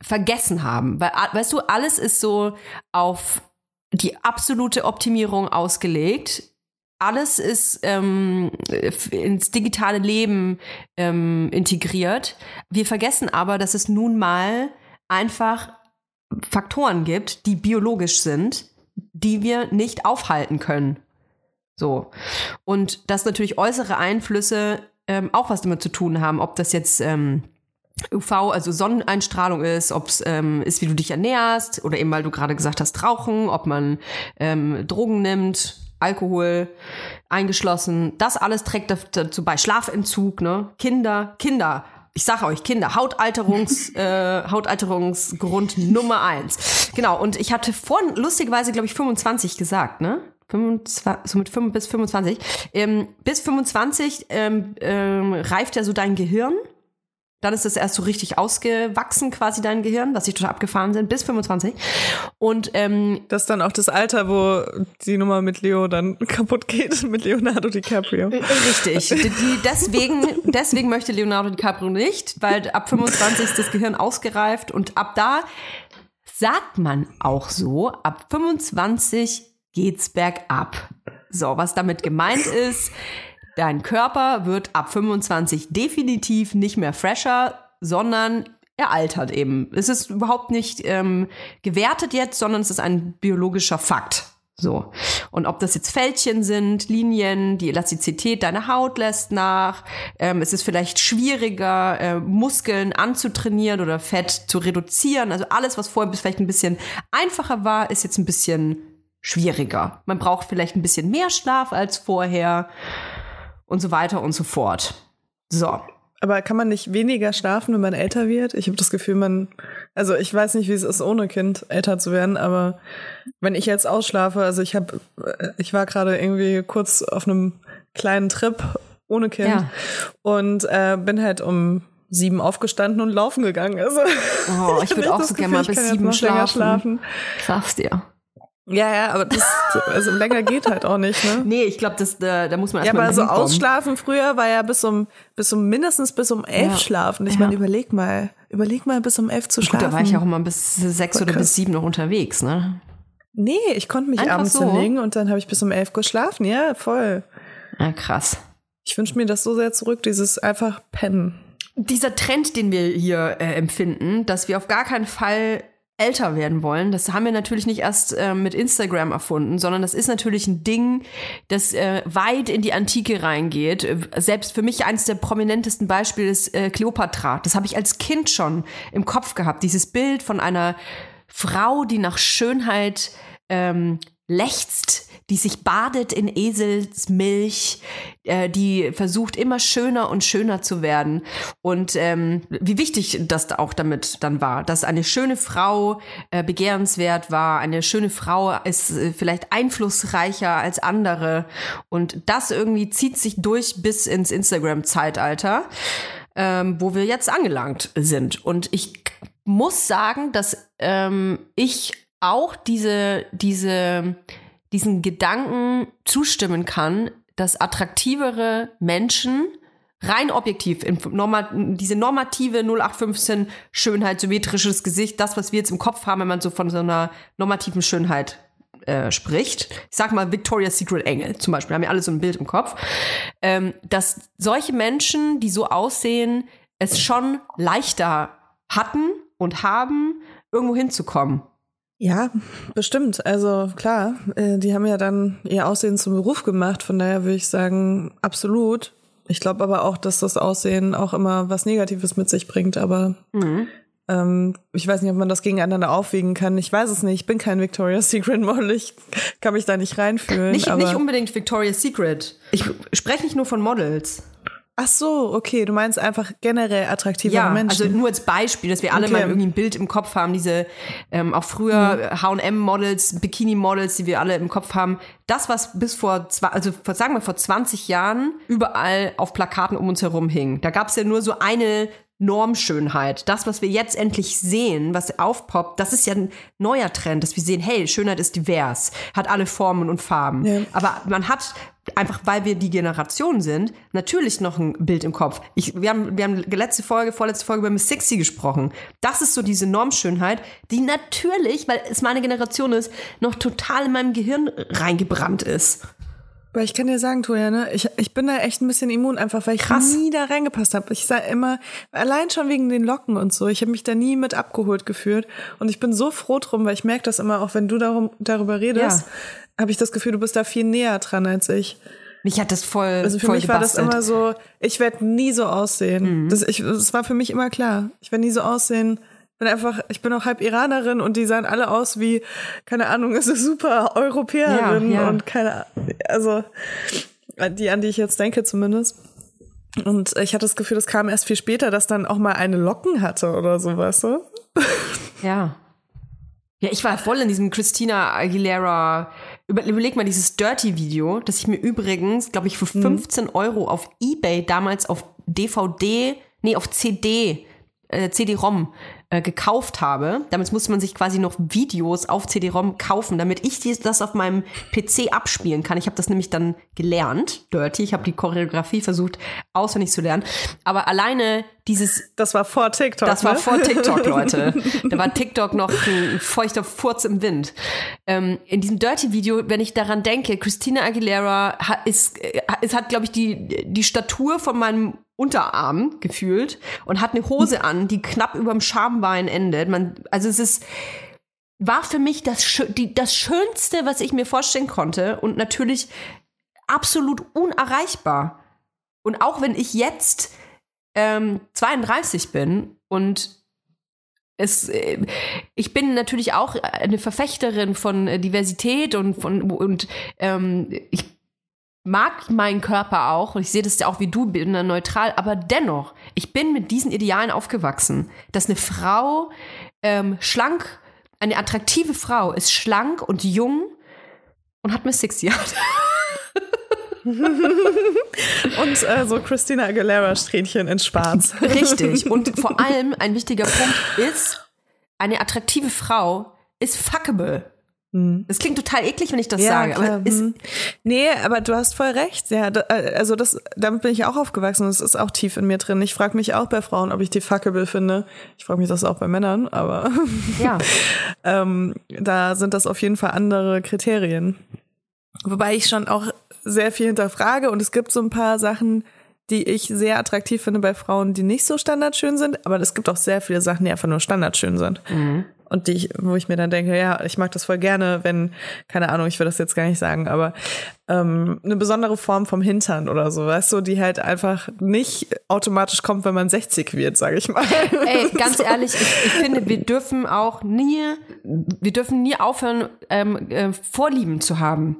vergessen haben. Weil, weißt du, alles ist so auf die absolute Optimierung ausgelegt. Alles ist ähm, ins digitale Leben ähm, integriert. Wir vergessen aber, dass es nun mal einfach Faktoren gibt, die biologisch sind, die wir nicht aufhalten können. So. Und dass natürlich äußere Einflüsse ähm, auch was damit zu tun haben, ob das jetzt ähm, UV, also Sonneneinstrahlung ist, ob es ähm, ist, wie du dich ernährst oder eben, weil du gerade gesagt hast, Rauchen, ob man ähm, Drogen nimmt, Alkohol eingeschlossen. Das alles trägt dazu bei. Schlafentzug, ne? Kinder, Kinder. Ich sage euch, Kinder, Hautalterungs, äh, Hautalterungsgrund Nummer eins. Genau, und ich hatte vorhin lustigerweise, glaube ich, 25 gesagt, ne? 25, so mit 5 bis 25. Ähm, bis 25 ähm, ähm, reift ja so dein Gehirn. Dann ist es erst so richtig ausgewachsen, quasi dein Gehirn, was ich total abgefahren sind, bis 25. Und ähm, Das ist dann auch das Alter, wo die Nummer mit Leo dann kaputt geht, mit Leonardo DiCaprio. Richtig. Die, die, deswegen, deswegen möchte Leonardo DiCaprio nicht, weil ab 25 ist das Gehirn ausgereift und ab da sagt man auch so, ab 25 geht's bergab. So, was damit gemeint ist, dein Körper wird ab 25 definitiv nicht mehr fresher, sondern er altert eben. Es ist überhaupt nicht ähm, gewertet jetzt, sondern es ist ein biologischer Fakt. So. Und ob das jetzt Fältchen sind, Linien, die Elastizität deiner Haut lässt nach, ähm, es ist vielleicht schwieriger, äh, Muskeln anzutrainieren oder Fett zu reduzieren. Also alles, was vorher bis vielleicht ein bisschen einfacher war, ist jetzt ein bisschen schwieriger. Man braucht vielleicht ein bisschen mehr Schlaf als vorher und so weiter und so fort. So. Aber kann man nicht weniger schlafen, wenn man älter wird? Ich habe das Gefühl, man, also ich weiß nicht, wie es ist, ohne Kind älter zu werden, aber wenn ich jetzt ausschlafe, also ich habe, ich war gerade irgendwie kurz auf einem kleinen Trip ohne Kind Ja. und äh, bin halt um sieben aufgestanden und laufen gegangen. Also Oh, ich hab würde auch so gerne mal ich bis sieben länger schlafen. Sag's dir. Ja, ja, aber das, also länger geht halt auch nicht, ne? Nee, ich glaube, das da, da muss man Ja, erstmal aber so hinkommen. ausschlafen früher war ja bis um, bis um mindestens bis um elf Ja. schlafen. Ich Ja. meine, überleg mal, überleg mal bis um elf zu Gut, schlafen. da war ich auch immer bis sechs oder bis sieben noch unterwegs, ne? Nee, ich konnte mich Einfach abends so? hinlegen und dann habe ich bis um elf geschlafen. Ja, voll. Ja, krass. Ich wünsche mir das so sehr zurück, dieses einfach pennen. Dieser Trend, den wir hier äh, empfinden, dass wir auf gar keinen Fall älter werden wollen, das haben wir natürlich nicht erst äh, mit Instagram erfunden, sondern das ist natürlich ein Ding, das äh, weit in die Antike reingeht. Äh, Selbst für mich eines der prominentesten Beispiele ist äh, Kleopatra. Das habe ich als Kind schon im Kopf gehabt. Dieses Bild von einer Frau, die nach Schönheit ähm, lechzt, die sich badet in Eselsmilch, äh, die versucht immer schöner und schöner zu werden. Und ähm, wie wichtig das auch damit dann war, dass eine schöne Frau äh, begehrenswert war, eine schöne Frau ist äh, vielleicht einflussreicher als andere. Und das irgendwie zieht sich durch bis ins Instagram-Zeitalter, ähm, wo wir jetzt angelangt sind. Und ich muss sagen, dass ähm, ich auch diese, diese, diesen Gedanken zustimmen kann, dass attraktivere Menschen rein objektiv, Norma diese normative 0815 Schönheit, symmetrisches Gesicht, das, was wir jetzt im Kopf haben, wenn man so von so einer normativen Schönheit äh, spricht. Ich sag mal Victoria's Secret Engel zum Beispiel, haben ja alle so ein Bild im Kopf, ähm, dass solche Menschen, die so aussehen, es schon leichter hatten und haben, irgendwo hinzukommen. Ja, bestimmt. Also klar, äh, die haben ja dann ihr Aussehen zum Beruf gemacht. Von daher würde ich sagen, absolut. Ich glaube aber auch, dass das Aussehen auch immer was Negatives mit sich bringt. Aber ähm, ich weiß nicht, ob man das gegeneinander aufwiegen kann. Ich weiß es nicht. Ich bin kein Victoria's Secret Model. Ich kann mich da nicht reinfühlen. Nicht, nicht unbedingt Victoria's Secret. Ich spreche nicht nur von Models. Ach so, okay, du meinst einfach generell attraktivere Ja, Menschen. also nur als Beispiel, dass wir alle Okay. Mhm. mal irgendwie ein Bild im Kopf haben, diese ähm, auch früher H&M-Models, Bikini-Models, die wir alle im Kopf haben. Das, was bis vor, zwei, also sagen wir vor 20 Jahren überall auf Plakaten um uns herum hing. Da gab es ja nur so eine Normschönheit. Das, was wir jetzt endlich sehen, was aufpoppt, das ist ja ein neuer Trend, dass wir sehen, hey, Schönheit ist divers, hat alle Formen und Farben. Ja. Aber man hat einfach, weil wir die Generation sind, natürlich noch ein Bild im Kopf. Ich, wir, haben, wir haben letzte Folge, vorletzte Folge über Miss Sixty gesprochen. Das ist so diese Normschönheit, die natürlich, weil es meine Generation ist, noch total in meinem Gehirn reingebrannt ist. Aber ich kann dir sagen, Toja, ne, ich, ich bin da echt ein bisschen immun, einfach weil ich Krass. nie da reingepasst habe. Ich sah immer, allein schon wegen den Locken und so, ich habe mich da nie mit abgeholt gefühlt. Und ich bin so froh drum, weil ich merke das immer, auch wenn du darum, darüber redest, Ja. Habe ich das Gefühl, du bist da viel näher dran als ich. Mich hat das voll, Also für voll mich war das gebastelt. immer so, ich werde nie so aussehen. Mhm. Das, ich, das war für mich immer klar. Ich werde nie so aussehen. Ich bin einfach, ich bin auch halb Iranerin und die sahen alle aus wie, keine Ahnung, ist eine super Europäerin Ja, ja. und keine, also die, an die ich jetzt denke zumindest. Und ich hatte das Gefühl, das kam erst viel später, dass dann auch mal eine Locken hatte oder so, weißt du? Ja. Ja, ich war voll in diesem Christina Aguilera. Über, überleg mal dieses Dirty-Video, das ich mir übrigens, glaube ich, für 15 Euro auf Ebay damals auf DVD, nee, auf CD, äh, CD-ROM äh, gekauft habe. Damals musste man sich quasi noch Videos auf CD-ROM kaufen, damit ich dies, das auf meinem PC abspielen kann. Ich habe das nämlich dann gelernt, Dirty. Ich habe die Choreografie versucht auswendig zu lernen. Aber alleine dieses Das war vor TikTok. das war ne? vor TikTok, Leute. Da war TikTok noch ein feuchter Furz im Wind. Ähm, in diesem Dirty-Video, wenn ich daran denke, Christina Aguilera hat, ist, äh, es hat, glaube ich, die, die Statur von meinem Unterarm gefühlt und hat eine Hose an, die knapp überm Schambein endet. Man, also es ist, war für mich das, die, das Schönste, was ich mir vorstellen konnte und natürlich absolut unerreichbar. Und auch wenn ich jetzt ähm, 32 bin und es, äh, ich bin natürlich auch eine Verfechterin von äh, Diversität und von und ähm, ich mag meinen Körper auch und ich sehe das ja auch wie du bin dann neutral, aber dennoch, ich bin mit diesen Idealen aufgewachsen, dass eine Frau ähm, schlank, eine attraktive Frau ist schlank und jung und hat Miss Six Yard. Und äh, so Christina Aguilera Strähnchen in Schwarz. Richtig. Und vor allem ein wichtiger Punkt ist, eine attraktive Frau ist fuckable. Das klingt total eklig, wenn ich das sage, klar, aber ist, hm. nee, aber du hast voll recht. Ja, da, also das, damit bin ich auch aufgewachsen. und Das ist auch tief in mir drin. Ich frage mich auch bei Frauen, ob ich die fuckable finde. Ich frage mich das auch bei Männern, aber ja. ähm, da sind das auf jeden Fall andere Kriterien. Wobei ich schon auch sehr viel hinterfrage und es gibt so ein paar Sachen, die ich sehr attraktiv finde bei Frauen, die nicht so standardschön sind, aber es gibt auch sehr viele Sachen, die einfach nur standardschön sind. Und die ich, wo ich mir dann denke, ja, ich mag das voll gerne, wenn, keine Ahnung, ich will das jetzt gar nicht sagen, aber ähm, eine besondere Form vom Hintern oder so, weißt du, die halt einfach nicht automatisch kommt, wenn man 60 wird, sage ich mal. Ey, ganz ehrlich, ich, ich finde, wir dürfen auch nie, wir dürfen nie aufhören, ähm, äh, Vorlieben zu haben.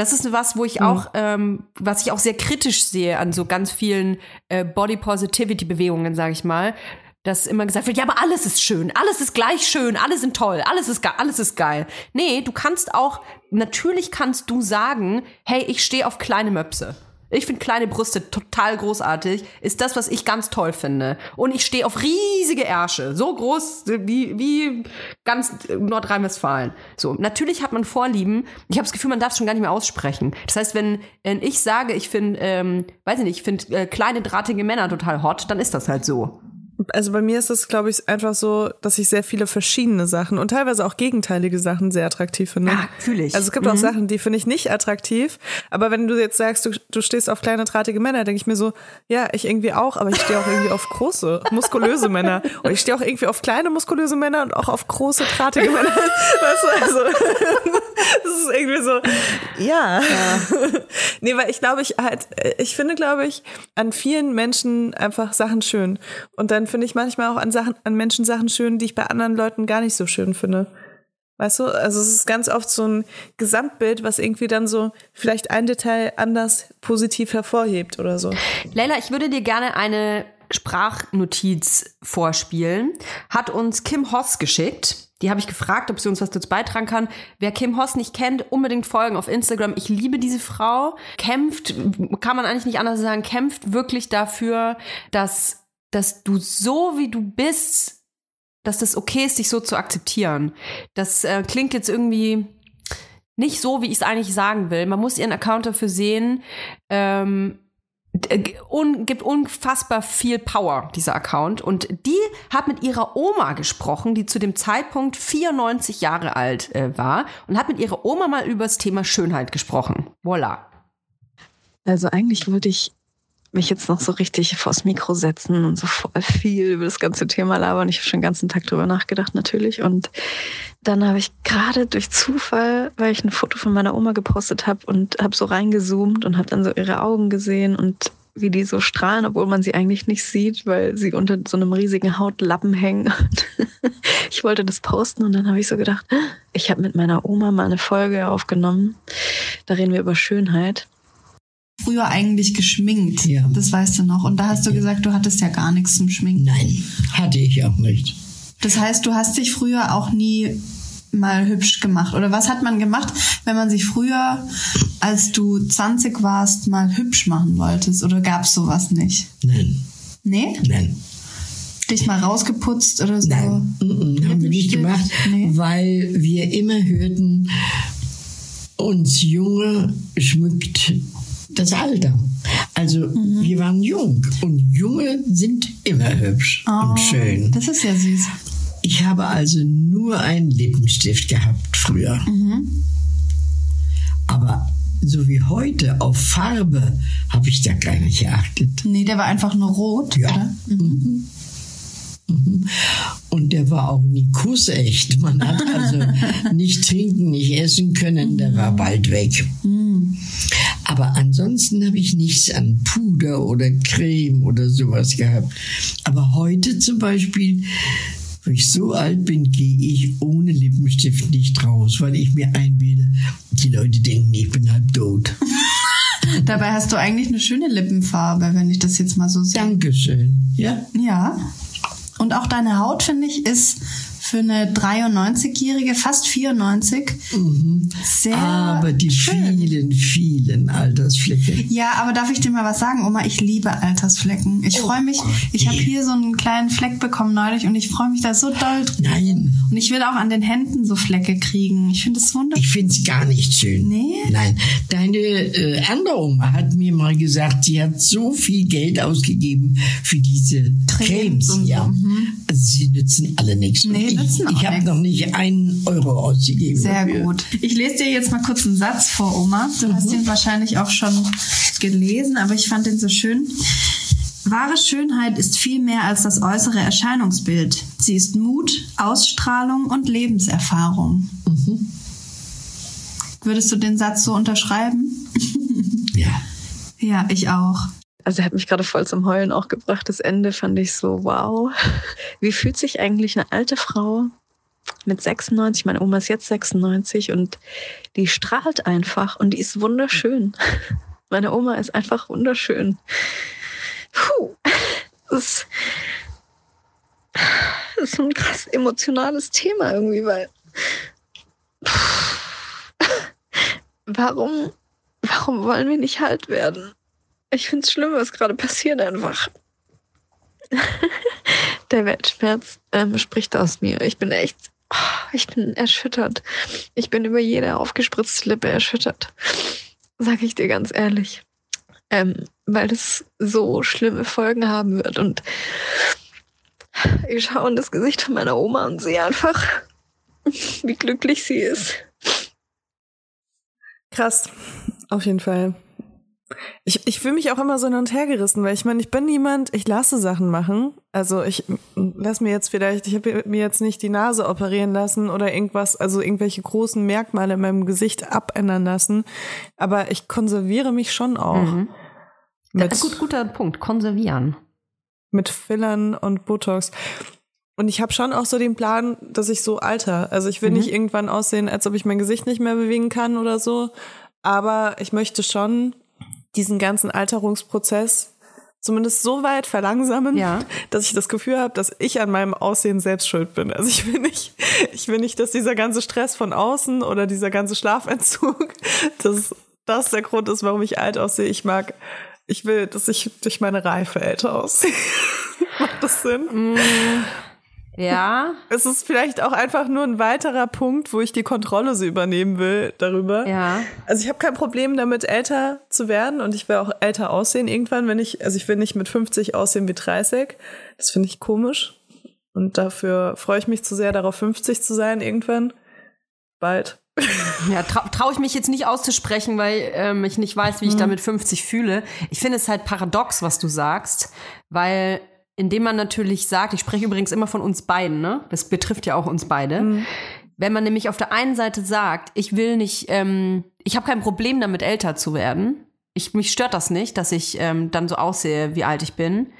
Das ist was, wo ich auch, ähm, was ich auch sehr kritisch sehe an so ganz vielen äh, Body Positivity Bewegungen, sage ich mal, dass immer gesagt wird, ja, aber alles ist schön, alles ist gleich schön, alle sind toll, alles ist geil, alles ist geil. Nee, du kannst auch, natürlich kannst du sagen, hey, ich stehe auf kleine Möpse. Ich finde kleine Brüste total großartig. Ist das, was ich ganz toll finde. Und ich stehe auf riesige Ärsche. So groß wie, wie ganz Nordrhein-Westfalen. So, natürlich hat man Vorlieben. Ich habe das Gefühl, man darf es schon gar nicht mehr aussprechen. Das heißt, wenn, wenn ich sage, ich finde, ähm, weiß ich nicht, ich finde äh, kleine, drahtige Männer total hot, dann ist das halt so. Also bei mir ist es, glaube ich, einfach so, dass ich sehr viele verschiedene Sachen und teilweise auch gegenteilige Sachen sehr attraktiv finde. Ja, fühl ich. Also es gibt auch Sachen, die finde ich nicht attraktiv. Aber wenn du jetzt sagst, du, du stehst auf kleine, drahtige Männer, denke ich mir so, ja, ich irgendwie auch, aber ich stehe auch irgendwie auf große, muskulöse Männer. Und ich stehe auch irgendwie auf kleine, muskulöse Männer und auch auf große, drahtige Männer. Weißt du, also das ist irgendwie so, ja. nee, weil ich glaube, ich halt, ich finde, glaube ich, an vielen Menschen einfach Sachen schön. Und dann finde ich manchmal auch an Sachen, an Menschen Sachen schön, die ich bei anderen Leuten gar nicht so schön finde. Weißt du, also es ist ganz oft so ein Gesamtbild, was irgendwie dann so vielleicht ein Detail anders positiv hervorhebt oder so. Leila, ich würde dir gerne eine Sprachnotiz vorspielen. Hat uns Kim Hoss geschickt. Die habe ich gefragt, ob sie uns was dazu beitragen kann. Wer Kim Hoss nicht kennt, unbedingt folgen auf Instagram. Ich liebe diese Frau. Kämpft, kann man eigentlich nicht anders sagen, kämpft wirklich dafür, dass, dass du so wie du bist, dass das okay ist, dich so zu akzeptieren. Das äh, klingt jetzt irgendwie nicht so, wie ich es eigentlich sagen will. Man muss ihren Account dafür sehen. Ähm, d- un, gibt unfassbar viel Power, dieser Account. Und die hat mit ihrer Oma gesprochen, die zu dem Zeitpunkt 94 Jahre alt äh, war und hat mit ihrer Oma mal über das Thema Schönheit gesprochen. Voila. Also eigentlich wollte ich mich jetzt noch so richtig vors Mikro setzen und so voll viel über das ganze Thema labern. Ich habe schon den ganzen Tag drüber nachgedacht natürlich. Und dann habe ich gerade durch Zufall, weil ich ein Foto von meiner Oma gepostet habe und habe so reingezoomt und habe dann so ihre Augen gesehen und wie die so strahlen, obwohl man sie eigentlich nicht sieht, weil sie unter so einem riesigen Hautlappen hängen. ich wollte das posten und dann habe ich so gedacht, ich habe mit meiner Oma mal eine Folge aufgenommen. Da reden wir über Schönheit. Früher eigentlich geschminkt. Ja. Das weißt du noch. Und da hast du gesagt, du hattest ja gar nichts zum Schminken. Nein, hatte ich auch nicht. Das heißt, du hast dich früher auch nie mal hübsch gemacht. Oder was hat man gemacht, wenn man sich früher, als du 20 warst, mal hübsch machen wolltest? Oder gab's sowas nicht? Nein, Nee? nein, Dich mal rausgeputzt oder so? nein. Mm, haben wir nicht gemacht, Nee. weil wir immer hörten, uns Junge schmückt das Alter. Also Mhm. wir waren jung und Junge sind immer hübsch Oh, und schön. Das ist ja süß. Ich habe also nur einen Lippenstift gehabt früher. Mhm. Aber so wie heute auf Farbe habe ich da gar nicht geachtet. Nee, der war einfach nur rot, Ja. oder? Mhm. Und der war auch nie kussecht. Man hat also nicht trinken, nicht essen können, der war bald weg. Aber ansonsten habe ich nichts an Puder oder Creme oder sowas gehabt. Aber heute zum Beispiel, wenn ich so alt bin, gehe ich ohne Lippenstift nicht raus, weil ich mir einbilde, die Leute denken, ich bin halb tot. Dabei hast du eigentlich eine schöne Lippenfarbe, wenn ich das jetzt mal so sehe. Dankeschön. Ja, Ja. Und auch deine Haut, finde ich, ist für eine 93-Jährige, fast 94, sehr aber die schön. vielen, vielen Altersflecke. Ja, aber darf ich dir mal was sagen, Oma? Ich liebe Altersflecken. Ich freue mich. Ich habe hier so einen kleinen Fleck bekommen neulich und ich freue mich da so doll drüber. Nein, Und ich will auch an den Händen so Flecke kriegen. Ich finde es wunderschön. Ich finde es gar nicht schön. Nee? Nein. Deine äh, andere Oma hat mir mal gesagt, sie hat so viel Geld ausgegeben für diese Cremes ja. so, mhm. Also sie nützen alle nichts. Nee, nützen auch ich habe noch nicht einen Euro ausgegeben. Sehr dafür. gut. Ich lese dir jetzt mal kurz einen Satz vor, Oma. Du hast ihn wahrscheinlich auch schon gelesen, aber ich fand den so schön. Wahre Schönheit ist viel mehr als das äußere Erscheinungsbild. Sie ist Mut, Ausstrahlung und Lebenserfahrung. Würdest du den Satz so unterschreiben? Ja. Ja, ich auch. Also er hat mich gerade voll zum Heulen auch gebracht. Das Ende fand ich so, wow. Wie fühlt sich eigentlich eine alte Frau mit 96, meine Oma ist jetzt 96 und die strahlt einfach und die ist wunderschön. Meine Oma ist einfach wunderschön. Puh. Das ist, das ist ein krass emotionales Thema irgendwie, weil warum, warum wollen wir nicht halt werden? Ich finde es schlimm, was gerade passiert einfach. Der Weltschmerz ähm, spricht aus mir. Ich bin echt, oh, ich bin erschüttert. Ich bin über jede aufgespritzte Lippe erschüttert. Sag ich dir ganz ehrlich. Ähm, weil es so schlimme Folgen haben wird. Und ich schaue in das Gesicht von meiner Oma und sehe einfach, wie glücklich sie ist. Krass, auf jeden Fall. Ich, ich fühle mich auch immer so hin und her gerissen, weil ich meine, ich bin niemand, ich lasse Sachen machen. Also ich lass mir jetzt vielleicht, ich habe mir jetzt nicht die Nase operieren lassen oder irgendwas, also irgendwelche großen Merkmale in meinem Gesicht abändern lassen. Aber ich konserviere mich schon auch. Mhm. Mit, Gut, guter Punkt. Konservieren. mit Fillern und Botox. Und ich habe schon auch so den Plan, dass ich so alter. Also ich will nicht irgendwann aussehen, als ob ich mein Gesicht nicht mehr bewegen kann oder so. Aber ich möchte schon diesen ganzen Alterungsprozess zumindest so weit verlangsamen, Ja. dass ich das Gefühl habe, dass ich an meinem Aussehen selbst schuld bin. Also ich will nicht, ich will nicht, dass dieser ganze Stress von außen oder dieser ganze Schlafentzug, dass das der Grund ist, warum ich alt aussehe. Ich mag, ich will, dass ich durch meine Reife älter aussehe. Macht das Sinn? Ja, Es ist vielleicht auch einfach nur ein weiterer Punkt, wo ich die Kontrolle so übernehmen will darüber. ja. Also ich habe kein Problem damit, älter zu werden und ich will auch älter aussehen irgendwann, wenn ich, also ich will nicht mit 50 aussehen wie 30. Das finde ich komisch. Und dafür freue ich mich zu sehr darauf, 50 zu sein irgendwann. Bald. Ja, trau, traue ich mich jetzt nicht auszusprechen, weil ähm, ich nicht weiß, wie ich da mit 50 fühle. Ich finde es halt paradox, was du sagst, weil indem man natürlich sagt, ich spreche übrigens immer von uns beiden, ne? Das betrifft ja auch uns beide. Wenn man nämlich auf der einen Seite sagt, ich will nicht, ähm, ich habe kein Problem damit, älter zu werden. Ich, mich stört das nicht, dass ich ähm, dann so aussehe, wie alt ich bin.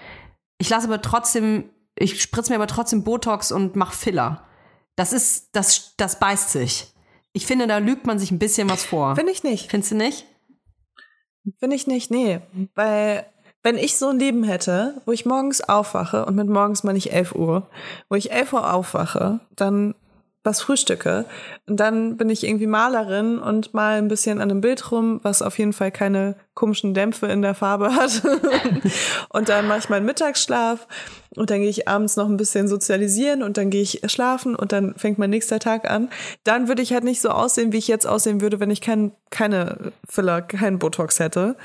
Ich lasse aber trotzdem, ich spritze mir aber trotzdem Botox und mache Filler. Das ist, das, das beißt sich. Ich finde, da lügt man sich ein bisschen was vor. Finde ich nicht. Findest du nicht? Finde ich nicht, nee. Weil, wenn ich so ein Leben hätte, wo ich morgens aufwache, und mit morgens meine ich 11 Uhr, wo ich 11 Uhr aufwache, dann was frühstücke, und dann bin ich irgendwie Malerin und mal ein bisschen an einem Bild rum, was auf jeden Fall keine komischen Dämpfe in der Farbe hat. und dann mache ich meinen Mittagsschlaf und dann gehe ich abends noch ein bisschen sozialisieren und dann gehe ich schlafen und dann fängt mein nächster Tag an. Dann würde ich halt nicht so aussehen, wie ich jetzt aussehen würde, wenn ich kein, keine Filler, keinen Botox hätte.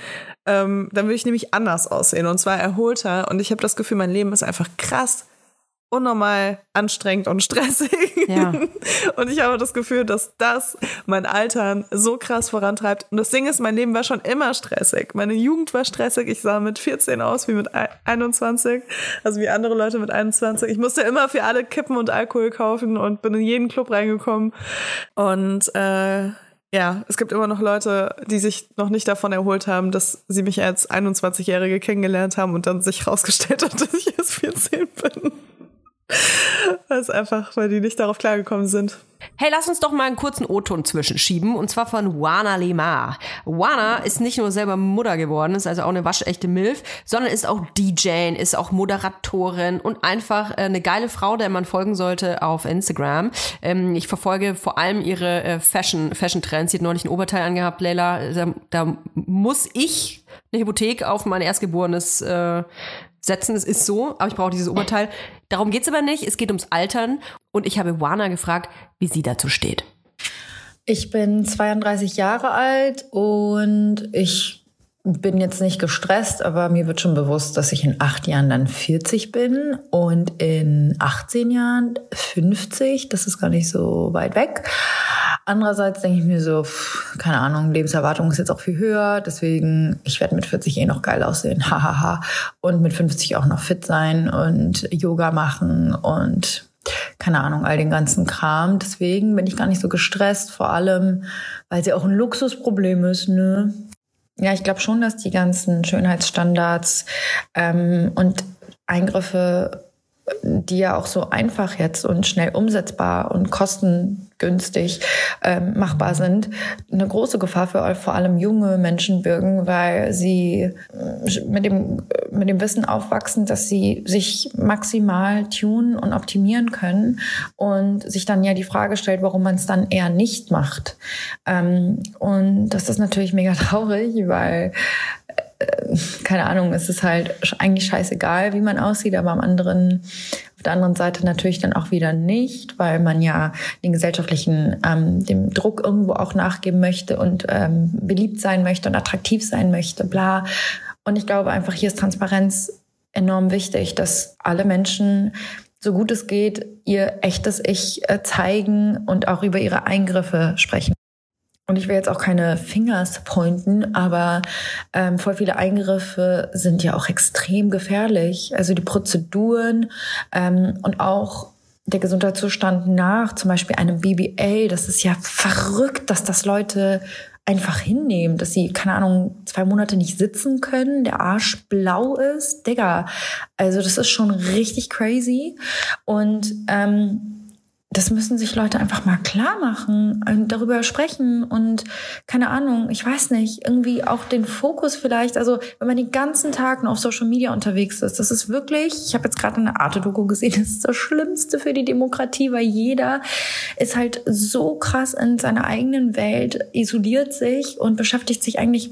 Ähm, dann würde ich nämlich anders aussehen und zwar erholter. Und ich habe das Gefühl, mein Leben ist einfach krass unnormal anstrengend und stressig. Ja. Und ich habe das Gefühl, dass das mein Altern so krass vorantreibt. Und das Ding ist, mein Leben war schon immer stressig. Meine Jugend war stressig. Ich sah mit 14 aus wie mit 21. Also wie andere Leute mit 21. Ich musste immer für alle Kippen und Alkohol kaufen und bin in jeden Club reingekommen. Und äh, ja, es gibt immer noch Leute, die sich noch nicht davon erholt haben, dass sie mich als 21-Jährige kennengelernt haben und dann sich rausgestellt hat, dass ich erst 14 bin. Ist einfach, weil die nicht darauf klargekommen sind. Hey, lass uns doch mal einen kurzen O-Ton zwischenschieben und zwar von Wana Lemar. Wana ist nicht nur selber Mutter geworden, ist also auch eine waschechte Milf, sondern ist auch DJ, ist auch Moderatorin und einfach äh, eine geile Frau, der man folgen sollte auf Instagram. Ähm, ich verfolge vor allem ihre äh, Fashion, Fashion Trends. Sie hat neulich ein Oberteil angehabt, Leila. Da, da muss ich eine Hypothek auf mein Erstgeborenes äh, setzen. Es ist so, aber ich brauche dieses Oberteil. Darum geht's aber nicht. Es geht ums Altern. Und ich habe Wana gefragt, wie sie dazu steht. Ich bin 32 Jahre alt und ich bin jetzt nicht gestresst, aber mir wird schon bewusst, dass ich in acht Jahren dann 40 bin und in 18 Jahren 50. Das ist gar nicht so weit weg. Andererseits denke ich mir so, pff, keine Ahnung, Lebenserwartung ist jetzt auch viel höher, deswegen ich werde mit 40 eh noch geil aussehen, hahaha. Und mit 50 auch noch fit sein und Yoga machen und keine Ahnung, all den ganzen Kram. Deswegen bin ich gar nicht so gestresst, vor allem, weil sie auch ein Luxusproblem ist, ne? Ja, ich glaube schon, dass die ganzen Schönheitsstandards ähm, und Eingriffe, die ja auch so einfach jetzt und schnell umsetzbar und kostengünstig ähm, machbar sind, eine große Gefahr für vor allem junge Menschen birgen, weil sie äh, mit dem, mit dem Wissen aufwachsen, dass sie sich maximal tunen und optimieren können und sich dann ja die Frage stellt, warum man es dann eher nicht macht. Ähm, und das ist natürlich mega traurig, weil äh, keine Ahnung, es ist halt eigentlich scheißegal, wie man aussieht, aber am anderen, der anderen Seite natürlich dann auch wieder nicht, weil man ja den gesellschaftlichen, ähm, dem Druck irgendwo auch nachgeben möchte und ähm, beliebt sein möchte und attraktiv sein möchte, bla. Und ich glaube einfach, hier ist Transparenz enorm wichtig, dass alle Menschen so gut es geht, ihr echtes Ich äh, zeigen und auch über ihre Eingriffe sprechen. Und ich will jetzt auch keine Fingers pointen, aber ähm, voll viele Eingriffe sind ja auch extrem gefährlich. Also die Prozeduren ähm, und auch der Gesundheitszustand nach zum Beispiel einem BBA, das ist ja verrückt, dass das Leute einfach hinnehmen, dass sie, keine Ahnung, zwei Monate nicht sitzen können, der Arsch blau ist. Digga, also das ist schon richtig crazy. Und ähm, das müssen sich Leute einfach mal klar machen und darüber sprechen und keine Ahnung, ich weiß nicht, irgendwie auch den Fokus vielleicht, also wenn man den ganzen Tag nur auf Social Media unterwegs ist, das ist wirklich, ich habe jetzt gerade eine Arte-Doku gesehen, das ist das Schlimmste für die Demokratie, weil jeder ist halt so krass in seiner eigenen Welt, isoliert sich und beschäftigt sich eigentlich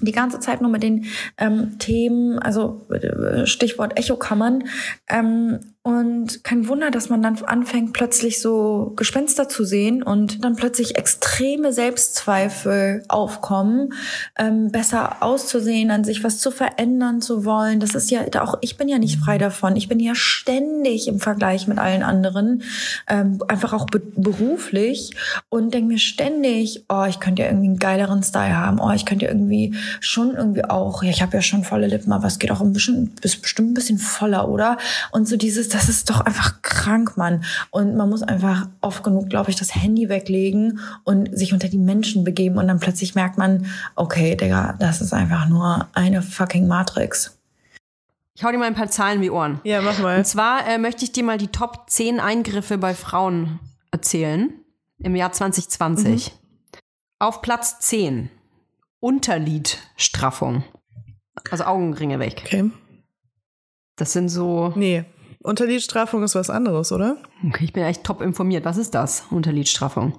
die ganze Zeit nur mit den ähm, Themen, also äh, Stichwort Echokammern. Ähm, und kein Wunder, dass man dann anfängt, plötzlich so Gespenster zu sehen und dann plötzlich extreme Selbstzweifel aufkommen, ähm, besser auszusehen, an sich was zu verändern zu wollen. Das ist ja auch, ich bin ja nicht frei davon. Ich bin ja ständig im Vergleich mit allen anderen, ähm, einfach auch be beruflich und denke mir ständig, oh, ich könnte ja irgendwie einen geileren Style haben. Oh, ich könnte ja irgendwie schon irgendwie auch, ja, ich habe ja schon volle Lippen, aber es geht auch ein bisschen, ist bestimmt ein bisschen voller, oder? Und so dieses, das ist doch einfach krank, Mann. Und man muss einfach oft genug, glaube ich, das Handy weglegen und sich unter die Menschen begeben und dann plötzlich merkt man, okay, Digga, das ist einfach nur eine fucking Matrix. Ich hau dir mal ein paar Zahlen wie Ohren. Ja, mach mal. Und zwar äh, möchte ich dir mal die Top 10 Eingriffe bei Frauen erzählen im Jahr 2020. Auf Platz 10 Unterlidstraffung. Also Augenringe weg. Okay. Das sind so. Nee, Unterlidstraffung ist was anderes, oder? Okay, ich bin echt top informiert. Was ist das? Unterlidstraffung.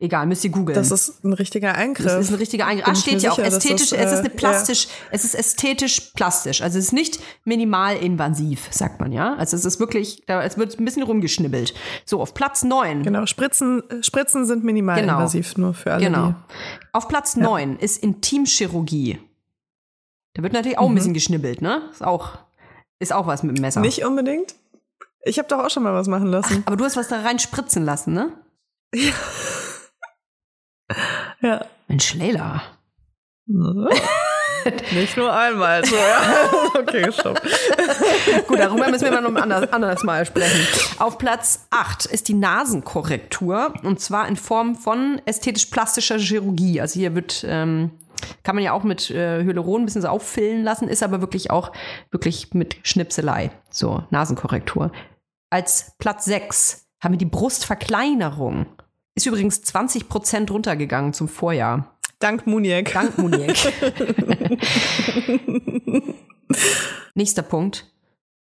Egal, müsst ihr googeln. Das ist ein richtiger Eingriff. Das ist ein richtiger Eingriff. Ah, Bin ich steht mir ja auch ästhetisch. das, es ist äh, eine plastisch. Es ist ästhetisch plastisch. Also es ist nicht minimalinvasiv, sagt man ja. Also es ist wirklich, da es wird ein bisschen rumgeschnibbelt. So auf Platz neun. Genau, Spritzen, Spritzen sind minimalinvasiv, nur für alle. Genau. Auf Platz neun ist Intimchirurgie. Da wird natürlich auch ein bisschen geschnibbelt, ne? Ist auch, ist auch was mit dem Messer. Nicht unbedingt. Ich habe doch auch schon mal was machen lassen. Aber du hast was da rein spritzen lassen, ne? Ja. Mensch, Leila. Nicht nur einmal. So, ja. Okay, stopp. Gut, darüber müssen wir mal noch ein anderes, anderes Mal sprechen. Auf Platz 8 ist die Nasenkorrektur und zwar in Form von ästhetisch-plastischer Chirurgie. Also hier wird, ähm, kann man ja auch mit äh, Hyaluron ein bisschen so auffüllen lassen, ist aber wirklich auch wirklich mit Schnipselei. So, Nasenkorrektur. Als Platz 6 haben wir die Brustverkleinerung. Ist übrigens 20 Prozent runtergegangen zum Vorjahr. Dank Muniek. Dank Muniek. Nächster Punkt.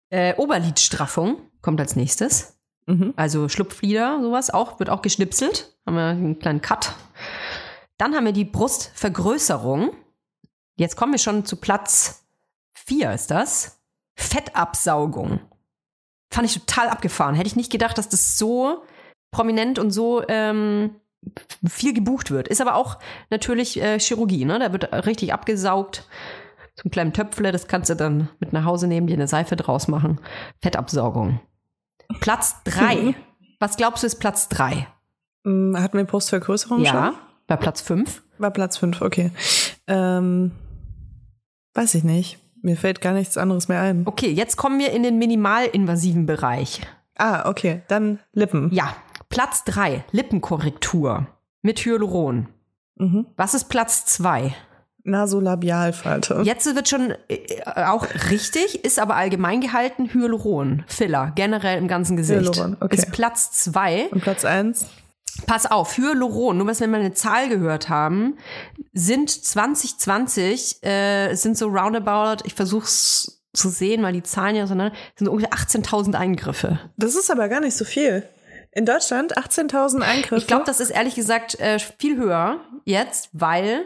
Äh, Oberlidstraffung kommt als nächstes. Mhm. Also Schlupflider, sowas auch, wird auch geschnipselt. Haben wir einen kleinen Cut. Dann haben wir die Brustvergrößerung. Jetzt kommen wir schon zu Platz 4 ist das. Fettabsaugung. Fand ich total abgefahren. Hätte ich nicht gedacht, dass das so prominent und so ähm, viel gebucht wird. Ist aber auch natürlich äh, Chirurgie, ne? Da wird richtig abgesaugt. Einen kleinen Töpfle, das kannst du dann mit nach Hause nehmen, dir eine Seife draus machen. Fettabsaugung. Platz drei. Was glaubst du ist Platz drei? Hm, Hatten wir Brustvergrößerung Ja, schon? Bei Platz fünf. War Platz 5, okay. Ähm, weiß ich nicht. Mir fällt gar nichts anderes mehr ein. Okay, jetzt kommen wir in den minimalinvasiven Bereich. Ah, okay. Dann Lippen. Ja, Platz drei Lippenkorrektur mit Hyaluron. Mhm. Was ist Platz zwei? Nasolabialfalte. Jetzt wird schon äh, auch richtig, ist aber allgemein gehalten Hyaluron, Filler, generell im ganzen Gesicht. Hyaluron, okay. Ist Platz zwei. Und Platz 1? Pass auf, Hyaluron, nur dass wir mal eine Zahl gehört haben, sind 2020, äh, sind so roundabout, ich versuche es zu sehen, weil die Zahlen ja auseinander, sind so ungefähr 18.000 Eingriffe. Das ist aber gar nicht so viel. In Deutschland 18.000 Eingriffe. Ich glaube, das ist ehrlich gesagt äh, viel höher jetzt, weil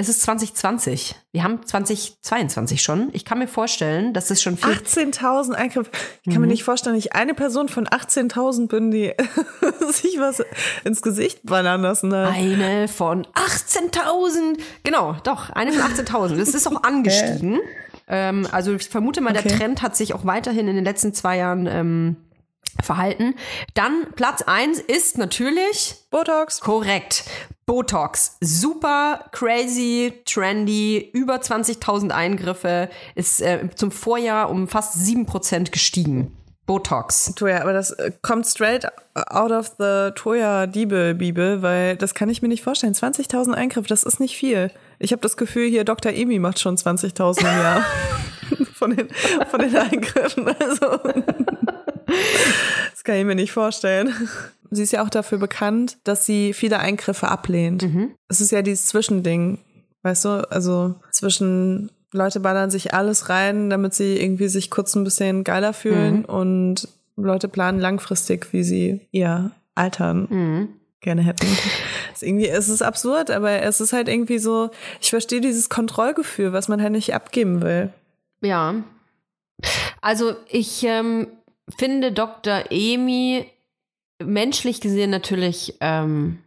es ist 2020. Wir haben 2022 schon. Ich kann mir vorstellen, dass es schon viel 18.000 Eingriffe. Ich kann mir nicht vorstellen, dass ich eine Person von 18.000 bin, die sich was ins Gesicht ballern lassen hat. Eine von 18.000. Genau, doch, eine von 18.000. Das ist auch angestiegen. Ähm, also ich vermute mal, der Okay. Trend hat sich auch weiterhin in den letzten zwei Jahren ähm, verhalten. Dann Platz eins ist natürlich Botox. korrekt. Botox. Super crazy, trendy, über 20.000 Eingriffe, ist äh, zum Vorjahr um fast 7% gestiegen. Botox. Toja, aber das äh, kommt straight out of the Toya Diebe Bibel, weil das kann ich mir nicht vorstellen. 20.000 Eingriffe, das ist nicht viel. Ich habe das Gefühl, hier Dr. Emi macht schon 20.000 im Jahr von den, von den Eingriffen. Also, das kann ich mir nicht vorstellen. Sie ist ja auch dafür bekannt, dass sie viele Eingriffe ablehnt. Es ist ja dieses Zwischending, weißt du, also zwischen Leute ballern sich alles rein, damit sie irgendwie sich kurz ein bisschen geiler fühlen und Leute planen langfristig, wie sie ihr Altern gerne hätten. Ist irgendwie, es ist absurd, aber es ist halt irgendwie so, ich verstehe dieses Kontrollgefühl, was man halt nicht abgeben will. Ja. Also ich ähm, finde Dr. Emi menschlich gesehen natürlich ähm,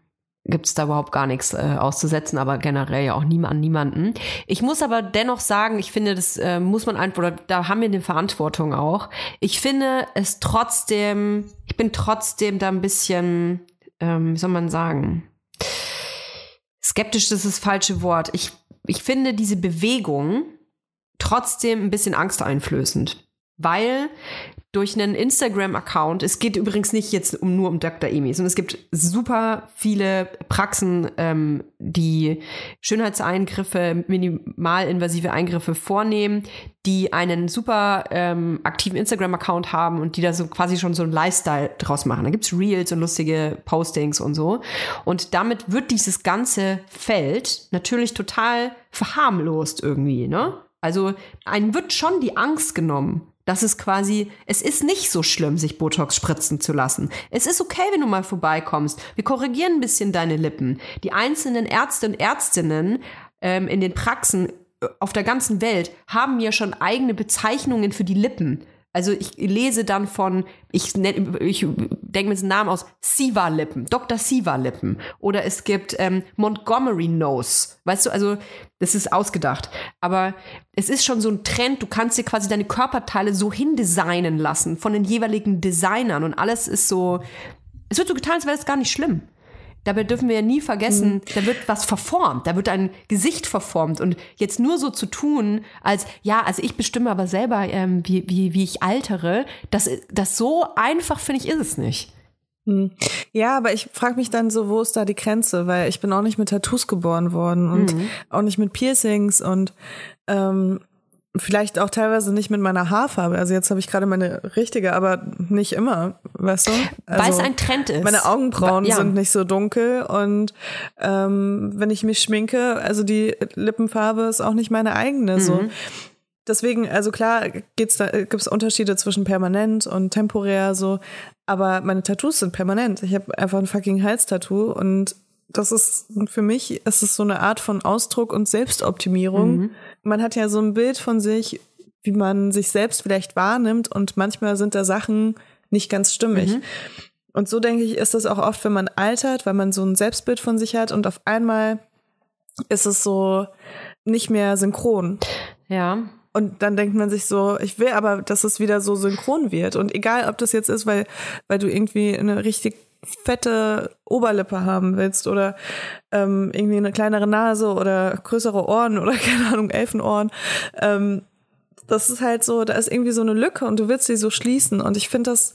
gibt es da überhaupt gar nichts äh, auszusetzen, aber generell ja auch niemand an niemanden. Ich muss aber dennoch sagen, ich finde, das äh, muss man einfach, oder da haben wir eine Verantwortung auch. Ich finde es trotzdem, ich bin trotzdem da ein bisschen, ähm, wie soll man sagen, skeptisch ist das falsche Wort. Ich, ich finde diese Bewegung trotzdem ein bisschen angsteinflößend, weil durch einen Instagram-Account, es geht übrigens nicht jetzt um, nur um Dr. Emi, sondern es gibt super viele Praxen, ähm, die Schönheitseingriffe, minimalinvasive Eingriffe vornehmen, die einen super ähm, aktiven Instagram-Account haben und die da so quasi schon so einen Lifestyle draus machen. Da gibt's Reels und lustige Postings und so. Und damit wird dieses ganze Feld natürlich total verharmlost irgendwie, ne? Also einem wird schon die Angst genommen, dass es quasi, es ist nicht so schlimm, sich Botox spritzen zu lassen. Es ist okay, wenn du mal vorbeikommst. Wir korrigieren ein bisschen deine Lippen. Die einzelnen Ärzte und Ärztinnen ähm, in den Praxen äh, auf der ganzen Welt haben ja schon eigene Bezeichnungen für die Lippen. Also ich lese dann von, ich, nenn, ich denke mir den Namen aus, Siva-Lippen, Dr. Siva-Lippen. Oder es gibt ähm, Montgomery Nose. Weißt du, also das ist ausgedacht. Aber es ist schon so ein Trend, du kannst dir quasi deine Körperteile so hindesignen lassen von den jeweiligen Designern. Und alles ist so, es wird so getan, als wäre das gar nicht schlimm. Dabei dürfen wir ja nie vergessen, da wird was verformt, da wird ein Gesicht verformt. Und jetzt nur so zu tun, als, ja, also ich bestimme aber selber, ähm, wie, wie, wie ich altere, das, das so einfach, finde ich, ist es nicht. Hm. Ja, aber ich frage mich dann so, wo ist da die Grenze? Weil ich bin auch nicht mit Tattoos geboren worden und auch nicht mit Piercings und ähm, vielleicht auch teilweise nicht mit meiner Haarfarbe. Also jetzt habe ich gerade meine richtige, aber nicht immer, weißt du? Also Weil es ein Trend ist. Meine Augenbrauen Ja. sind nicht so dunkel und ähm, wenn ich mich schminke, also die Lippenfarbe ist auch nicht meine eigene. So. Mhm. Deswegen, also klar, gibt's da gibt's Unterschiede zwischen permanent und temporär so, aber meine Tattoos sind permanent. Ich habe einfach ein fucking Halstattoo und das ist für mich ist es so eine Art von Ausdruck und Selbstoptimierung. Man hat ja so ein Bild von sich, wie man sich selbst vielleicht wahrnimmt und manchmal sind da Sachen nicht ganz stimmig. Und so denke ich, ist das auch oft, wenn man altert, weil man so ein Selbstbild von sich hat und auf einmal ist es so nicht mehr synchron. Ja. Und dann denkt man sich so, ich will aber, dass es wieder so synchron wird. Und egal, ob das jetzt ist, weil, weil du irgendwie eine richtig fette Oberlippe haben willst oder ähm, irgendwie eine kleinere Nase oder größere Ohren oder keine Ahnung, Elfenohren. Ähm, das ist halt so, da ist irgendwie so eine Lücke und du willst sie so schließen. Und ich finde, das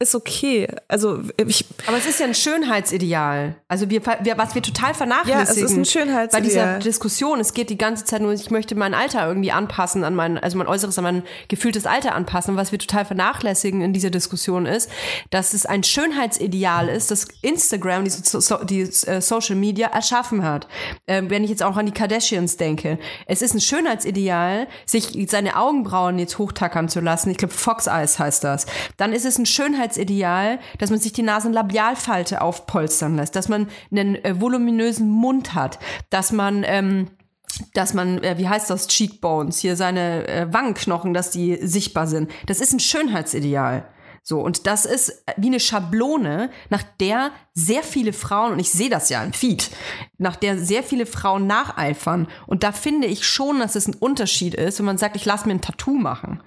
ist okay. Also ich, Aber es ist ja ein Schönheitsideal. Also wir, wir was wir total vernachlässigen. Ja, es ist ein Schönheitsideal. Bei dieser Diskussion, es geht die ganze Zeit nur, ich möchte mein Alter irgendwie anpassen an mein, also mein Äußeres an mein gefühltes Alter anpassen. Und was wir total vernachlässigen in dieser Diskussion ist, dass es ein Schönheitsideal ist, das Instagram, die, so, die äh, Social Media erschaffen hat. Ähm, wenn ich jetzt auch an die Kardashians denke. Es ist ein Schönheitsideal, sich seine Augenbrauen jetzt hochtackern zu lassen. Ich glaube, Fox Eyes heißt das. Dann ist es ein Schönheitsideal, dass man sich die Nasenlabialfalte aufpolstern lässt, dass man einen äh, voluminösen Mund hat, dass man ähm, dass man, äh, wie heißt das, Cheekbones, hier seine äh, Wangenknochen, dass die sichtbar sind. Das ist ein Schönheitsideal. So, und das ist wie eine Schablone, nach der sehr viele Frauen, und ich sehe das ja im Feed, nach der sehr viele Frauen nacheifern. Und da finde ich schon, dass es ein Unterschied ist, wenn man sagt, ich lasse mir ein Tattoo machen.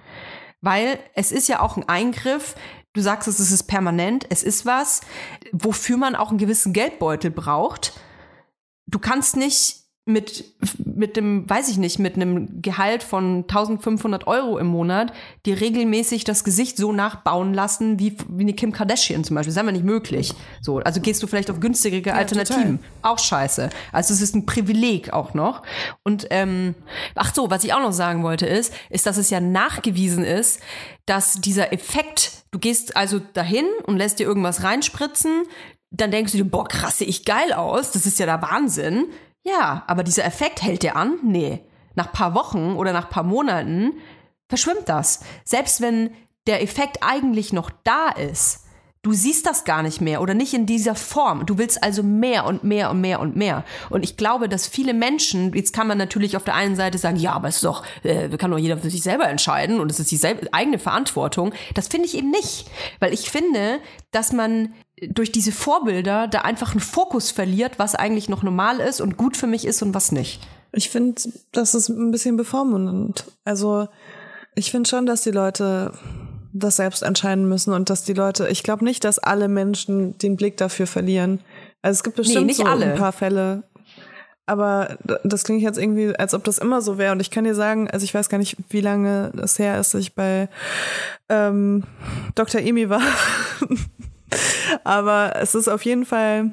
Weil es ist ja auch ein Eingriff, du sagst es, es ist permanent, es ist was, wofür man auch einen gewissen Geldbeutel braucht. Du kannst nicht mit, mit dem, weiß ich nicht, mit einem Gehalt von 1500 Euro im Monat dir regelmäßig das Gesicht so nachbauen lassen, wie, wie eine Kim Kardashian zum Beispiel. Das ist einfach nicht möglich. So, also gehst du vielleicht auf günstigere Alternativen. Auch scheiße. Also es ist ein Privileg auch noch. Und, ähm, ach so, was ich auch noch sagen wollte ist, ist, dass es ja nachgewiesen ist, dass dieser Effekt, du gehst also dahin und lässt dir irgendwas reinspritzen, dann denkst du dir, boah, krass, sehe ich geil aus, das ist ja der Wahnsinn. Ja, aber dieser Effekt hält der an? Nee. Nach paar Wochen oder nach paar Monaten verschwimmt das. Selbst wenn der Effekt eigentlich noch da ist, du siehst das gar nicht mehr oder nicht in dieser Form. Du willst also mehr und mehr und mehr und mehr. Und ich glaube, dass viele Menschen, jetzt kann man natürlich auf der einen Seite sagen, ja, aber es ist doch, äh, kann doch jeder für sich selber entscheiden und es ist die eigene Verantwortung. Das finde ich eben nicht. Weil ich finde, dass man durch diese Vorbilder da einfach einen Fokus verliert, was eigentlich noch normal ist und gut für mich ist und was nicht. Ich finde, das ist ein bisschen bevormundend. Also ich finde schon, dass die Leute das selbst entscheiden müssen und dass die Leute, ich glaube nicht, dass alle Menschen den Blick dafür verlieren. Also es gibt bestimmt nicht so alle. ein paar Fälle. Aber das klingt jetzt irgendwie, als ob das immer so wäre. Und ich kann dir sagen, also ich weiß gar nicht, wie lange es her ist, dass ich bei ähm, Dr. Emi war. Aber es ist auf jeden Fall,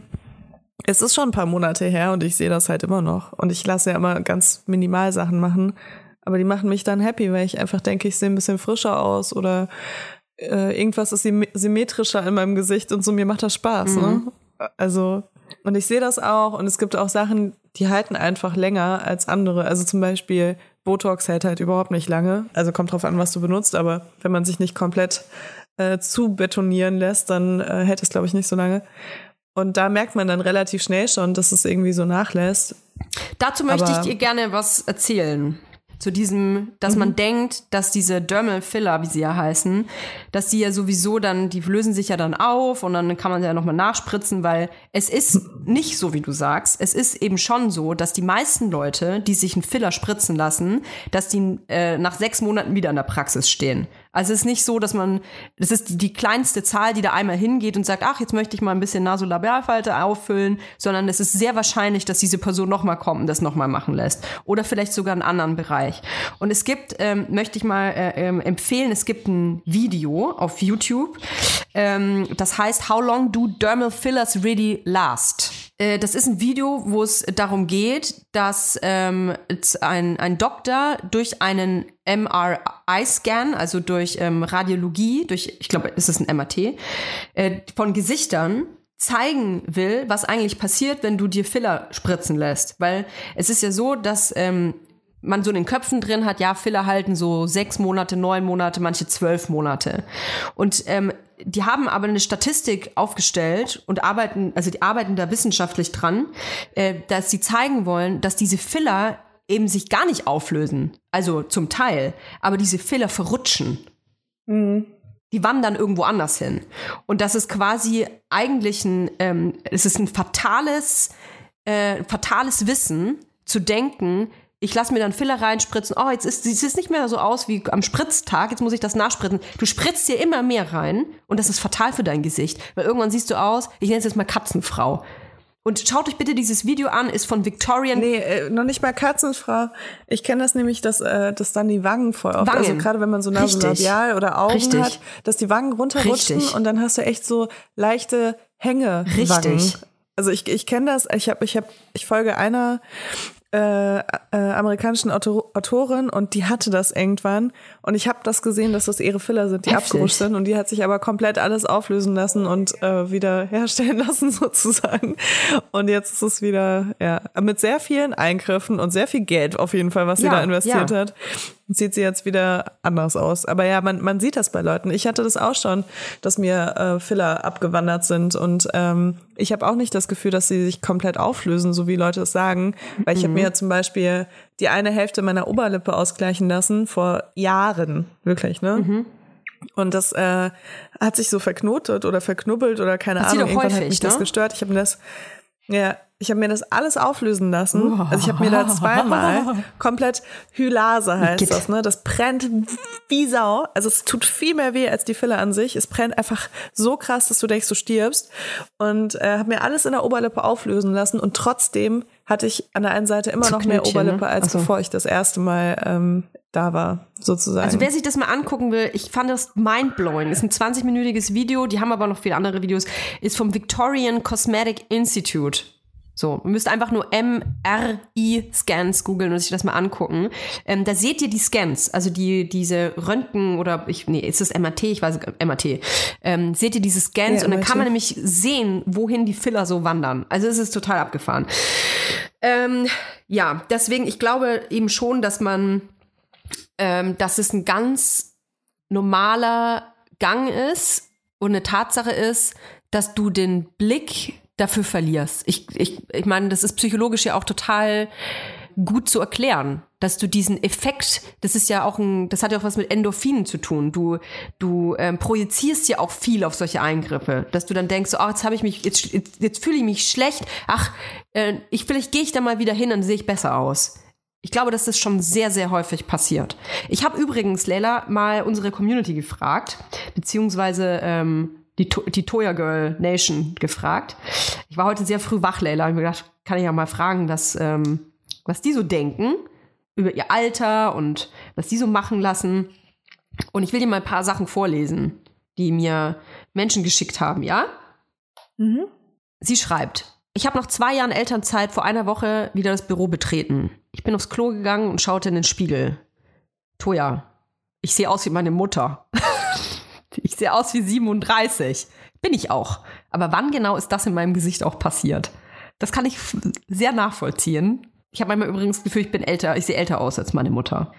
es ist schon ein paar Monate her und ich sehe das halt immer noch. Und ich lasse ja immer ganz minimal Sachen machen. Aber die machen mich dann happy, weil ich einfach denke, ich sehe ein bisschen frischer aus oder äh, irgendwas ist sym- symmetrischer in meinem Gesicht und so, mir macht das Spaß. Ne? Also, und ich sehe das auch und es gibt auch Sachen, die halten einfach länger als andere. Also zum Beispiel Botox hält halt überhaupt nicht lange. Also kommt drauf an, was du benutzt, aber wenn man sich nicht komplett äh, zu betonieren lässt, dann äh, hält es, glaube ich, nicht so lange. Und da merkt man dann relativ schnell schon, dass es irgendwie so nachlässt. Dazu möchte Aber- ich dir gerne was erzählen. Zu diesem, dass Mhm. man denkt, dass diese Dermal Filler, wie sie ja heißen, dass die ja sowieso dann, die lösen sich ja dann auf und dann kann man ja nochmal nachspritzen, weil es ist nicht so, wie du sagst. Es ist eben schon so, dass die meisten Leute, die sich einen Filler spritzen lassen, dass die äh, nach sechs Monaten wieder in der Praxis stehen. Also es ist nicht so, dass man, das ist die, kleinste Zahl, die da einmal hingeht und sagt, ach, jetzt möchte ich mal ein bisschen Nasolabialfalte auffüllen, sondern es ist sehr wahrscheinlich, dass diese Person nochmal kommt und das nochmal machen lässt. Oder vielleicht sogar einen anderen Bereich. Und es gibt, ähm, möchte ich mal äh, ähm, empfehlen, es gibt ein Video auf YouTube, ähm, das heißt How long do dermal fillers really last? Äh, Das ist ein Video, wo es darum geht, dass ähm, ein, ein Doktor durch einen MRI-Scan, also durch ähm, Radiologie, durch, ich glaube, ist es ein MRT, äh, von Gesichtern zeigen will, was eigentlich passiert, wenn du dir Filler spritzen lässt. Weil es ist ja so, dass ähm, man so in den Köpfen drin hat, ja, Filler halten so sechs Monate, neun Monate, manche zwölf Monate. Und ähm, die haben aber eine Statistik aufgestellt und arbeiten, also die arbeiten da wissenschaftlich dran, äh, dass sie zeigen wollen, dass diese Filler eben sich gar nicht auflösen. Also zum Teil. Aber diese Filler verrutschen. Die wandern irgendwo anders hin. Und das ist quasi eigentlich ein, ähm, es ist ein fatales, äh, fatales Wissen, zu denken, ich lasse mir dann Filler reinspritzen, oh, jetzt ist, sieht es nicht mehr so aus wie am Spritztag, jetzt muss ich das nachspritzen. Du spritzt dir immer mehr rein und das ist fatal für dein Gesicht, weil irgendwann siehst du aus, ich nenne es jetzt mal Katzenfrau. Und schaut euch bitte dieses Video an, ist von Victorian Nee, äh, noch nicht mal Katzenfrau. Ich kenne das nämlich, dass, äh, dass dann die Wangen voll oft, Wangen. also gerade wenn man so. Nasolabial oder Augen Richtig. hat, dass die Wangen runterrutschen Richtig. und dann hast du echt so leichte Hänge. Richtig. Also ich, ich kenne das, ich habe, ich habe, ich folge einer äh, äh, amerikanischen Autor Autorin und die hatte das irgendwann und ich habe das gesehen, dass das ihre Filler sind, die Heftig. abgerutscht sind und die hat sich aber komplett alles auflösen lassen und äh, wieder herstellen lassen sozusagen und jetzt ist es wieder ja mit sehr vielen Eingriffen und sehr viel Geld auf jeden Fall, was sie Ja, da investiert ja. hat, sieht sie jetzt wieder anders aus. Aber ja, man, man sieht das bei Leuten. Ich hatte das auch schon, dass mir äh, Filler abgewandert sind und ähm, ich habe auch nicht das Gefühl, dass sie sich komplett auflösen, so wie Leute es sagen, weil ich habe mir zum Beispiel die eine Hälfte meiner Oberlippe ausgleichen lassen vor Jahren, wirklich, ne? Und das äh, hat sich so verknotet oder verknubbelt oder keine Passiert Ahnung. Irgendwann hat häufig, mich das ne? gestört. Ich habe mir das, ja, Ich habe mir das alles auflösen lassen. Also ich habe mir da zweimal komplett Hylase heißt Geht. das, ne? Das brennt wie Sau. Also es tut viel mehr weh als die Fille an sich. Es brennt einfach so krass, dass du denkst, du stirbst. Und äh, habe mir alles in der Oberlippe auflösen lassen und trotzdem hatte ich an der einen Seite immer So noch mehr Knötchen, ne? Oberlippe, als Ach so. bevor ich das erste Mal ähm, da war, sozusagen. Also wer sich das mal angucken will, ich fand das mindblowing. Ist ein 20-minütiges Video, die haben aber noch viele andere Videos, ist vom Victorian Cosmetic Institute. So, ihr müsst einfach nur MRI-Scans googeln und sich das mal angucken. Ähm, da seht ihr die Scans, also die, diese Röntgen oder ich, nee, ist das MRT? Ich weiß, MRT. Ähm, seht ihr diese Scans Ja, und dann MRT. kann man nämlich sehen, wohin die Filler so wandern. Also es ist total abgefahren. Ähm, ja, deswegen, ich glaube eben schon, dass man ähm, dass es ein ganz normaler Gang ist und eine Tatsache ist, dass du den Blick dafür verlierst. Ich, ich, ich meine, das ist psychologisch ja auch total gut zu erklären, dass du diesen Effekt, das ist ja auch ein, das hat ja auch was mit Endorphinen zu tun. Du, du ähm, projizierst ja auch viel auf solche Eingriffe, dass du dann denkst, so, oh, jetzt habe ich mich, jetzt, jetzt, jetzt fühle ich mich schlecht. Ach, äh, ich vielleicht gehe ich da mal wieder hin, dann sehe ich besser aus. Ich glaube, dass das schon sehr, sehr häufig passiert. Ich habe übrigens, Leila, mal unsere Community gefragt, beziehungsweise ähm, die, die Toya Girl Nation gefragt. Ich war heute sehr früh wach, Leila, und mir gedacht, kann ich ja mal fragen, was, ähm, was die so denken über ihr Alter und was die so machen lassen. Und ich will dir mal ein paar Sachen vorlesen, die mir Menschen geschickt haben, ja? Sie schreibt, ich habe nach zwei Jahren Elternzeit vor einer Woche wieder das Büro betreten. Ich bin aufs Klo gegangen und schaute in den Spiegel. Toja, ich sehe aus wie meine Mutter. ich sehe aus wie 37. Bin ich auch. Aber wann genau ist das in meinem Gesicht auch passiert? Das kann ich sehr nachvollziehen. Ich habe manchmal übrigens das Gefühl, ich bin älter, ich sehe älter aus als meine Mutter.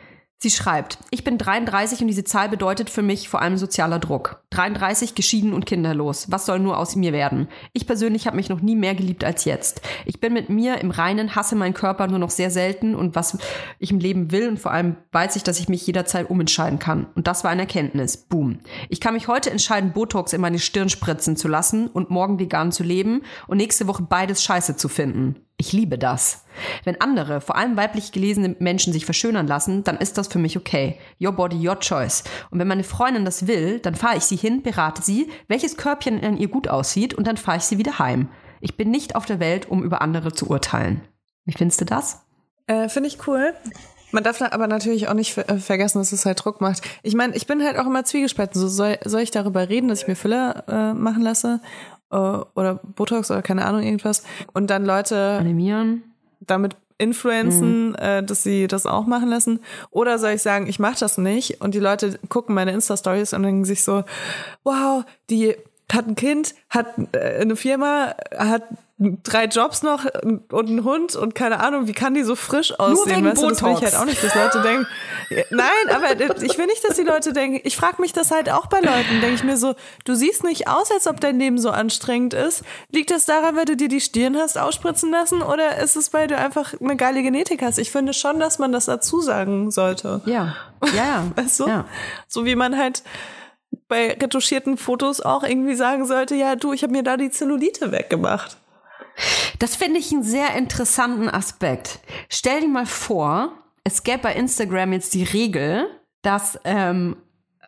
Sie schreibt, ich bin 33 und diese Zahl bedeutet für mich vor allem sozialer Druck. 33 geschieden und kinderlos. Was soll nur aus mir werden? Ich persönlich habe mich noch nie mehr geliebt als jetzt. Ich bin mit mir im Reinen, hasse meinen Körper nur noch sehr selten und was ich im Leben will und vor allem weiß ich, dass ich mich jederzeit umentscheiden kann. Und das war eine Erkenntnis. Boom. Ich kann mich heute entscheiden, Botox in meine Stirn spritzen zu lassen und morgen vegan zu leben und nächste Woche beides scheiße zu finden. Ich liebe das. Wenn andere, vor allem weiblich gelesene Menschen sich verschönern lassen, dann ist das für mich okay. Your body, your choice. Und wenn meine Freundin das will, dann fahre ich sie hin, berate sie, welches Körbchen an ihr gut aussieht und dann fahre ich sie wieder heim. Ich bin nicht auf der Welt, um über andere zu urteilen. Wie findest du das? Äh, Finde ich cool. Man darf da aber natürlich auch nicht äh, vergessen, dass es halt Druck macht. Ich meine, ich bin halt auch immer zwiegespalten. So soll, soll ich darüber reden, dass ich mir Filler äh, machen lasse oder Botox oder keine Ahnung irgendwas und dann Leute Animieren? damit influenzen, äh, dass sie das auch machen lassen? Oder soll ich sagen, ich mache das nicht und die Leute gucken meine Insta-Stories und denken sich so, wow, die hat ein Kind, hat äh, eine Firma, hat drei Jobs noch und einen Hund und keine Ahnung, wie kann die so frisch aussehen? wegen weißt du, das will ich halt auch nicht, dass Leute denken. Nein, aber ich will nicht, dass die Leute denken. Ich frage mich das halt auch bei Leuten. Denke ich mir so, du siehst nicht aus, als ob dein Leben so anstrengend ist. Liegt das daran, weil du dir die Stirn hast ausspritzen lassen oder ist es, weil du einfach eine geile Genetik hast? Ich finde schon, dass man das dazu sagen sollte. Ja. Ja, ja. Weißt du? Ja. So wie man halt bei retuschierten Fotos auch irgendwie sagen sollte, ja, du, ich habe mir da die Zellulite weggemacht. Das finde ich einen sehr interessanten Aspekt. Stell dir mal vor, es gäbe bei Instagram jetzt die Regel, dass, ähm,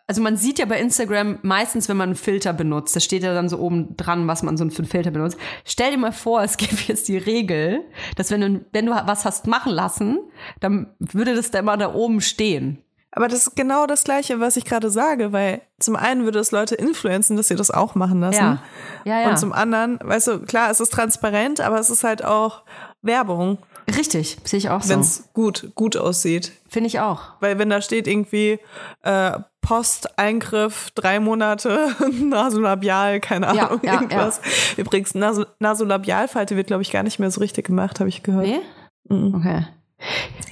also man sieht ja bei Instagram meistens, wenn man einen Filter benutzt, da steht ja dann so oben dran, was man so für einen Filter benutzt. Stell dir mal vor, es gäbe jetzt die Regel, dass wenn du, wenn du was hast machen lassen, dann würde das da immer da oben stehen. Aber das ist genau das Gleiche, was ich gerade sage, weil zum einen würde es Leute influenzen, dass sie das auch machen lassen. Ja. Ja, ja. Und zum anderen, weißt du, klar, es ist transparent, aber es ist halt auch Werbung, Richtig, sehe ich auch so. wenn es gut, gut aussieht. Finde ich auch. Weil wenn da steht irgendwie äh, Posteingriff, drei Monate, Nasolabial, keine Ja, Ahnung, ja, irgendwas. Übrigens, Naso Nasolabialfalte wird, glaube ich, gar nicht mehr so richtig gemacht, habe ich gehört. Nee? Mhm. Okay.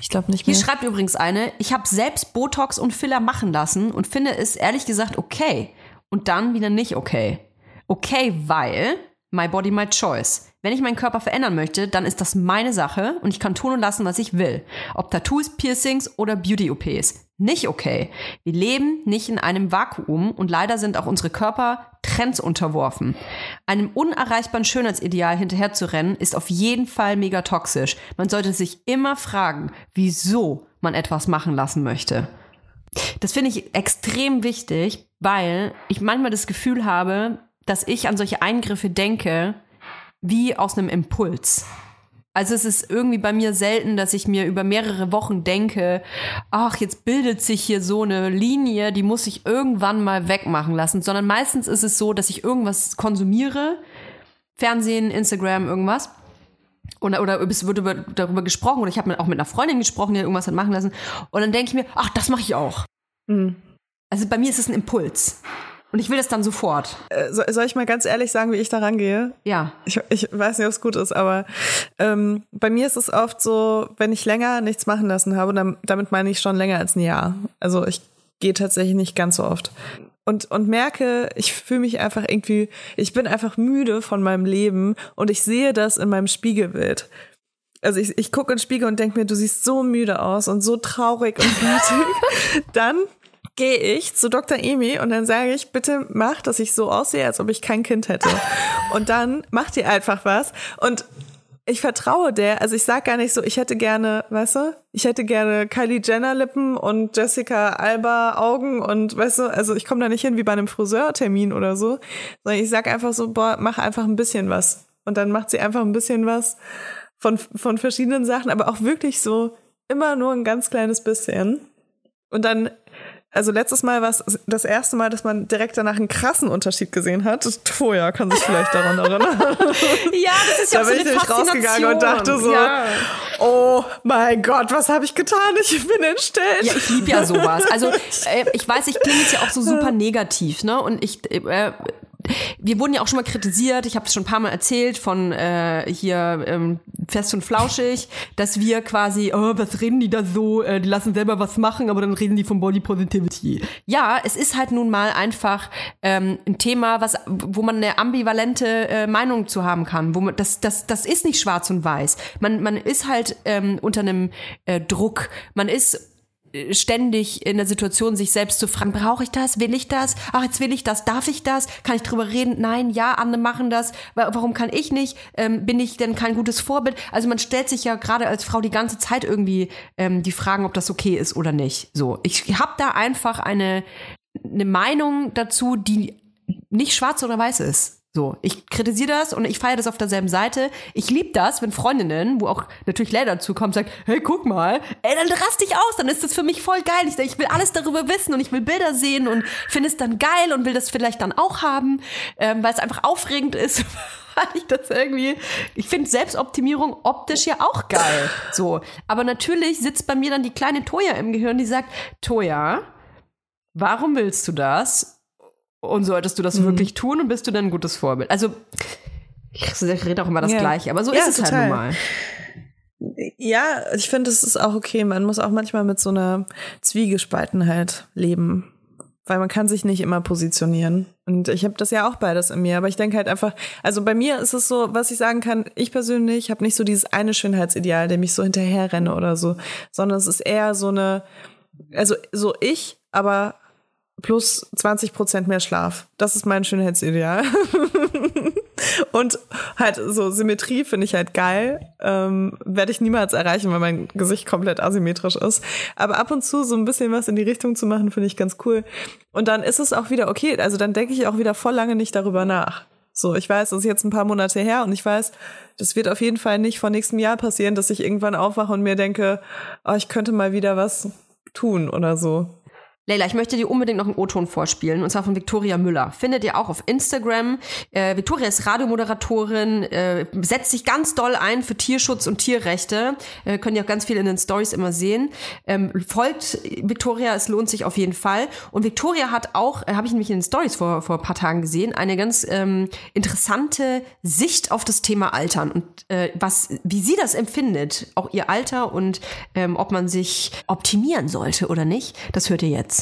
Ich glaube nicht Hier mehr. schreibt übrigens eine, ich habe selbst Botox und Filler machen lassen und finde es ehrlich gesagt okay. Und dann wieder nicht okay. Okay, weil my body, my choice. Wenn ich meinen Körper verändern möchte, dann ist das meine Sache und ich kann tun und lassen, was ich will. Ob Tattoos, Piercings oder Beauty-OPs. Nicht okay. Wir leben nicht in einem Vakuum und leider sind auch unsere Körper Trends unterworfen. Einem unerreichbaren Schönheitsideal hinterherzurennen ist auf jeden Fall mega toxisch. Man sollte sich immer fragen, wieso man etwas machen lassen möchte. Das finde ich extrem wichtig, weil ich manchmal das Gefühl habe, dass ich an solche Eingriffe denke, wie aus einem Impuls. Also es ist irgendwie bei mir selten, dass ich mir über mehrere Wochen denke, ach, jetzt bildet sich hier so eine Linie, die muss ich irgendwann mal wegmachen lassen, sondern meistens ist es so, dass ich irgendwas konsumiere, Fernsehen, Instagram, irgendwas. Oder, oder es wird über, darüber gesprochen, oder ich habe auch mit einer Freundin gesprochen, die irgendwas hat machen lassen. Und dann denke ich mir, ach, das mache ich auch. Also bei mir ist es ein Impuls. Und ich will das dann sofort. Äh, so- Soll ich mal ganz ehrlich sagen, wie ich da rangehe? Ja. Ich, ich weiß nicht, ob es gut ist, aber ähm, bei mir ist es oft so, wenn ich länger nichts machen lassen habe, dann, damit meine ich schon länger als ein Jahr. Also ich gehe tatsächlich nicht ganz so oft. Und, und merke, ich fühle mich einfach irgendwie, ich bin einfach müde von meinem Leben und ich sehe das in meinem Spiegelbild. Also ich, ich gucke in den Spiegel und denke mir, du siehst so müde aus und so traurig und wütend. dann gehe ich zu Dr. Emi und dann sage ich, bitte mach, dass ich so aussehe, als ob ich kein Kind hätte. Und dann macht ihr einfach was. Und ich vertraue der, also ich sag gar nicht so, ich hätte gerne, weißt du, ich hätte gerne Kylie Jenner Lippen und Jessica Alba Augen und weißt du, also ich komme da nicht hin wie bei einem Friseurtermin oder so, sondern ich sag einfach so, boah, mach einfach ein bisschen was. Und dann macht sie einfach ein bisschen was von, von verschiedenen Sachen, aber auch wirklich so immer nur ein ganz kleines bisschen. Und dann, also letztes Mal war es das erste Mal, dass man direkt danach einen krassen Unterschied gesehen hat. Toja kann sich vielleicht daran erinnern. Ja, das ist ja da auch so bin ich nämlich rausgegangen und dachte so, Ja. oh mein Gott, was habe ich getan? Ich bin entstellt. Ja, ich liebe ja sowas. Also äh, ich weiß, ich klinge jetzt ja auch so super negativ, ne? Und ich, äh, wir wurden ja auch schon mal kritisiert. Ich habe es schon ein paar Mal erzählt von äh, hier ähm, fest und flauschig, dass wir quasi, oh, was reden die da so? Äh, die lassen selber was machen, aber dann reden die von Body Positivity. Ja, es ist halt nun mal einfach ähm, ein Thema, was, wo man eine ambivalente äh, Meinung zu haben kann. Wo man, das, das, das ist nicht schwarz und weiß. Man, man ist halt ähm, unter einem äh, Druck. Man ist ständig in der Situation, sich selbst zu fragen, brauche ich das? Will ich das? Ach, jetzt will ich das. Darf ich das? Kann ich drüber reden? Nein, ja, andere machen das. Wa- Warum kann ich nicht? Ähm, bin ich denn kein gutes Vorbild? Also man stellt sich ja gerade als Frau die ganze Zeit irgendwie ähm, die Fragen, ob das okay ist oder nicht. So, ich habe da einfach eine, eine Meinung dazu, die nicht schwarz oder weiß ist. So, ich kritisiere das und ich feiere das auf derselben Seite. Ich liebe das, wenn Freundinnen, wo auch natürlich Lea dazu kommt, sagt, hey, guck mal, ey, dann rast dich aus, dann ist das für mich voll geil. Ich, ich will alles darüber wissen und ich will Bilder sehen und finde es dann geil und will das vielleicht dann auch haben, ähm, weil es einfach aufregend ist. weil ich das irgendwie, ich finde Selbstoptimierung optisch ja auch geil. So, aber natürlich sitzt bei mir dann die kleine Toya im Gehirn, die sagt, Toya, warum willst du das? Und solltest du das Mhm. wirklich tun und bist du dann ein gutes Vorbild? Also, ich rede auch immer das Ja. Gleiche, aber so Ja, ist es halt total. nun mal. Ja, ich finde, es ist auch okay. Man muss auch manchmal mit so einer Zwiegespaltenheit leben. Weil man kann sich nicht immer positionieren. Und ich habe das ja auch beides in mir. Aber ich denke halt einfach, also bei mir ist es so, was ich sagen kann, ich persönlich habe nicht so dieses eine Schönheitsideal, dem ich so hinterher renne oder so, sondern es ist eher so eine, also so ich, aber plus 20 Prozent mehr Schlaf. Das ist mein Schönheitsideal. Und halt so Symmetrie finde ich halt geil. Ähm, Werde ich niemals erreichen, weil mein Gesicht komplett asymmetrisch ist. Aber ab und zu so ein bisschen was in die Richtung zu machen, finde ich ganz cool. Und dann ist es auch wieder okay. Also dann denke ich auch wieder voll lange nicht darüber nach. So, ich weiß, das ist jetzt ein paar Monate her und ich weiß, das wird auf jeden Fall nicht vor nächstem Jahr passieren, dass ich irgendwann aufwache und mir denke, oh, ich könnte mal wieder was tun oder so. Leila, ich möchte dir unbedingt noch einen O-Ton vorspielen, und zwar von Victoria Müller. Findet ihr auch auf Instagram. Äh, Victoria ist Radiomoderatorin, äh, setzt sich ganz doll ein für Tierschutz und Tierrechte. Äh, könnt ihr auch ganz viel in den Stories immer sehen. Ähm, folgt Victoria, es lohnt sich auf jeden Fall. Und Victoria hat auch, äh, habe ich nämlich in den Stories vor, vor ein paar Tagen gesehen, eine ganz ähm, interessante Sicht auf das Thema Altern und äh, was, wie sie das empfindet, auch ihr Alter und ähm, ob man sich optimieren sollte oder nicht. Das hört ihr jetzt.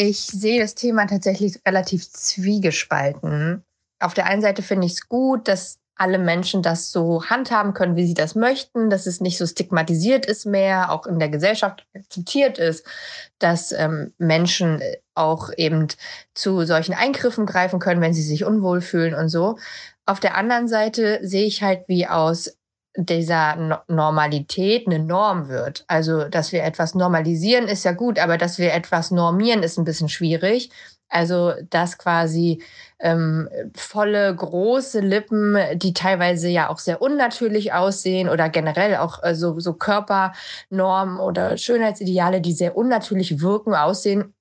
Ich sehe das Thema tatsächlich relativ zwiegespalten. Auf der einen Seite finde ich es gut, dass alle Menschen das so handhaben können, wie sie das möchten, dass es nicht so stigmatisiert ist mehr, auch in der Gesellschaft akzeptiert ist, dass ähm, Menschen auch eben zu solchen Eingriffen greifen können, wenn sie sich unwohl fühlen und so. Auf der anderen Seite sehe ich halt, wie aus dieser No- Normalität eine Norm wird. Also, dass wir etwas normalisieren, ist ja gut, aber dass wir etwas normieren, ist ein bisschen schwierig. Also, dass quasi ähm, volle, große Lippen, die teilweise ja auch sehr unnatürlich aussehen oder generell auch äh, so, so Körpernormen oder Schönheitsideale, die sehr unnatürlich wirken, aussehen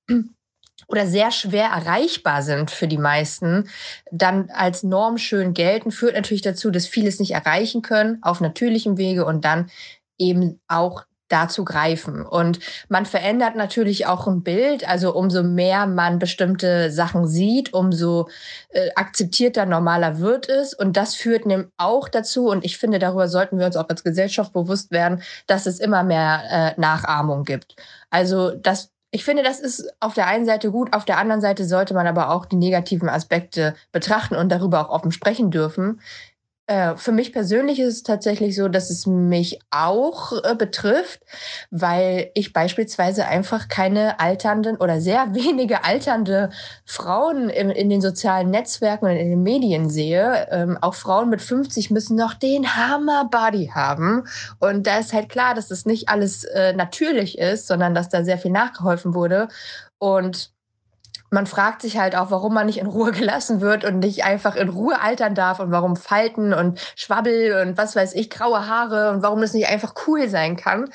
oder sehr schwer erreichbar sind für die meisten, dann als Norm schön gelten, führt natürlich dazu, dass viele es nicht erreichen können auf natürlichem Wege und dann eben auch dazu greifen. Und man verändert natürlich auch ein Bild. Also umso mehr man bestimmte Sachen sieht, umso äh, akzeptierter, normaler wird es. Und das führt nämlich auch dazu, und ich finde, darüber sollten wir uns auch als Gesellschaft bewusst werden, dass es immer mehr äh, Nachahmung gibt. Also das ich finde, das ist auf der einen Seite gut, auf der anderen Seite sollte man aber auch die negativen Aspekte betrachten und darüber auch offen sprechen dürfen. Äh, für mich persönlich ist es tatsächlich so, dass es mich auch äh, betrifft, weil ich beispielsweise einfach keine alternden oder sehr wenige alternde Frauen in, in den sozialen Netzwerken und in den Medien sehe. Ähm, auch Frauen mit 50 müssen noch den Hammer-Body haben. Und da ist halt klar, dass das nicht alles äh, natürlich ist, sondern dass da sehr viel nachgeholfen wurde. Und man fragt sich halt auch, warum man nicht in Ruhe gelassen wird und nicht einfach in Ruhe altern darf und warum Falten und Schwabbel und was weiß ich, graue Haare und warum das nicht einfach cool sein kann.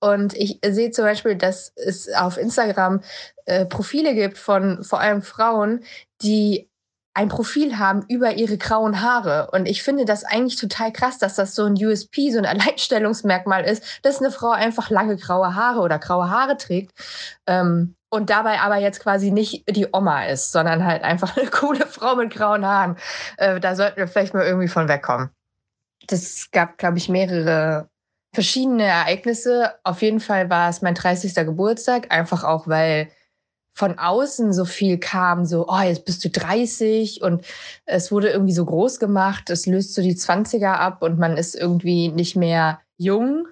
Und ich sehe zum Beispiel, dass es auf Instagram äh, Profile gibt von vor allem Frauen, die ein Profil haben über ihre grauen Haare. Und ich finde das eigentlich total krass, dass das so ein USP, so ein Alleinstellungsmerkmal ist, dass eine Frau einfach lange graue Haare oder graue Haare trägt. Ähm, und dabei aber jetzt quasi nicht die Oma ist, sondern halt einfach eine coole Frau mit grauen Haaren. Äh, da sollten wir vielleicht mal irgendwie von wegkommen. Das gab, glaube ich, mehrere verschiedene Ereignisse. Auf jeden Fall war es mein 30. Geburtstag, einfach auch, weil von außen so viel kam, so, oh, jetzt bist du 30 und es wurde irgendwie so groß gemacht, es löst so die 20er ab und man ist irgendwie nicht mehr jung.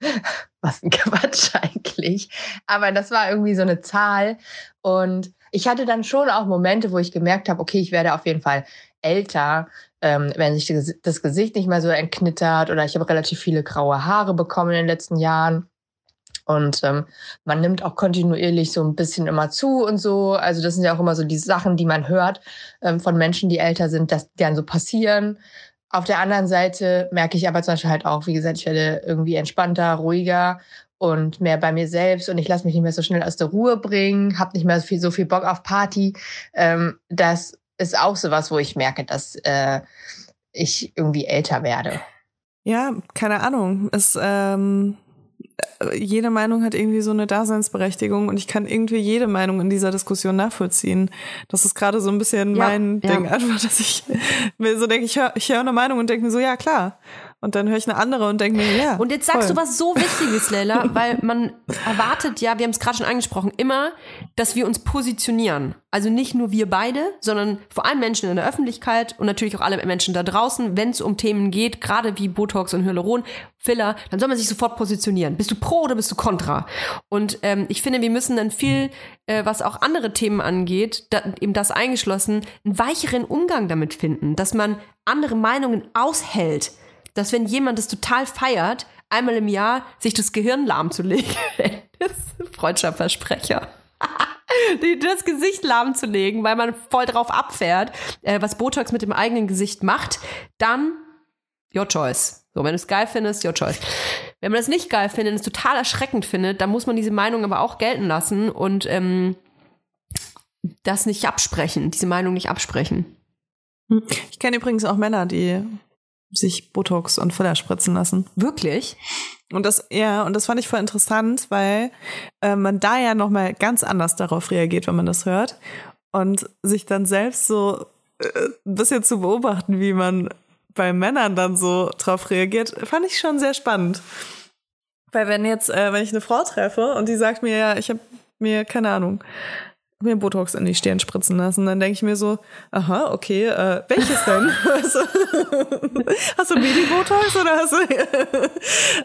Was ein Quatsch eigentlich. Aber das war irgendwie so eine Zahl. Und ich hatte dann schon auch Momente, wo ich gemerkt habe, okay, ich werde auf jeden Fall älter, ähm, wenn sich das- Gesicht nicht mehr so entknittert oder ich habe relativ viele graue Haare bekommen in den letzten Jahren. Und ähm, man nimmt auch kontinuierlich so ein bisschen immer zu und so. Also das sind ja auch immer so die Sachen, die man hört ähm, von Menschen, die älter sind, dass die dann so passieren. Auf der anderen Seite merke ich aber zum Beispiel halt auch, wie gesagt, ich werde irgendwie entspannter, ruhiger und mehr bei mir selbst und ich lasse mich nicht mehr so schnell aus der Ruhe bringen, habe nicht mehr so viel, so viel Bock auf Party. Ähm, das ist auch sowas, wo ich merke, dass äh, ich irgendwie älter werde. Ja, keine Ahnung. Es, ähm, äh, jede Meinung hat irgendwie so eine Daseinsberechtigung und ich kann irgendwie jede Meinung in dieser Diskussion nachvollziehen. Das ist gerade so ein bisschen Ja, mein ja. Ding, einfach, dass ich mir so denke, ich höre ich hör eine Meinung und denke mir so, ja klar. Und dann höre ich eine andere und denke mir, ja. Und jetzt sagst voll. du was so Wichtiges, Leila, weil man erwartet ja, wir haben es gerade schon angesprochen, immer, dass wir uns positionieren. Also nicht nur wir beide, sondern vor allem Menschen in der Öffentlichkeit und natürlich auch alle Menschen da draußen, wenn es um Themen geht, gerade wie Botox und Hyaluron, Filler, dann soll man sich sofort positionieren. Bist du pro oder bist du kontra? Und ähm, ich finde, wir müssen dann viel, äh, was auch andere Themen angeht, da, eben das eingeschlossen, einen weicheren Umgang damit finden, dass man andere Meinungen aushält dass wenn jemand das total feiert, einmal im Jahr sich das Gehirn lahmzulegen, das ist ein Versprecher. Das Gesicht lahmzulegen, weil man voll drauf abfährt, äh, was Botox mit dem eigenen Gesicht macht, dann your choice. So, wenn du es geil findest, your choice. Wenn man es nicht geil findet und es total erschreckend findet, dann muss man diese Meinung aber auch gelten lassen und ähm, das nicht absprechen, diese Meinung nicht absprechen. Ich kenne übrigens auch Männer, die sich Botox und Filler spritzen lassen. Wirklich? Und das, ja, und das fand ich voll interessant, weil äh, man da ja nochmal ganz anders darauf reagiert, wenn man das hört. Und sich dann selbst so äh, ein bisschen zu beobachten, wie man bei Männern dann so drauf reagiert, fand ich schon sehr spannend. Weil wenn jetzt, äh, wenn ich eine Frau treffe und die sagt mir, ja, ich habe mir, keine Ahnung, mir Botox in die Stirn spritzen lassen. Dann denke ich mir so, aha, okay, äh, welches denn? Du? hast du Baby-Botox oder hast du...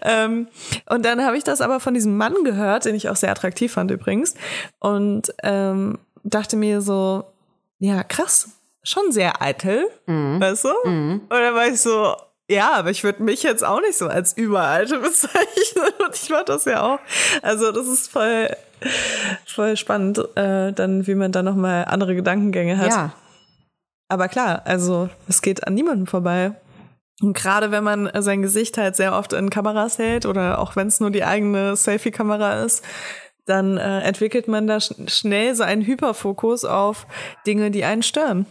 ähm, und dann habe ich das aber von diesem Mann gehört, den ich auch sehr attraktiv fand übrigens. Und ähm, dachte mir so, ja, krass, schon sehr eitel, weißt du? Und dann war ich so, ja, aber ich würde mich jetzt auch nicht so als überalte bezeichnen. Und ich mach das ja auch. Also das ist voll, voll spannend, äh, dann, wie man da nochmal andere Gedankengänge hat. Ja. Aber klar, also es geht an niemandem vorbei. Und gerade wenn man sein Gesicht halt sehr oft in Kameras hält oder auch wenn es nur die eigene Selfie-Kamera ist, dann äh, entwickelt man da sch schnell so einen Hyperfokus auf Dinge, die einen stören.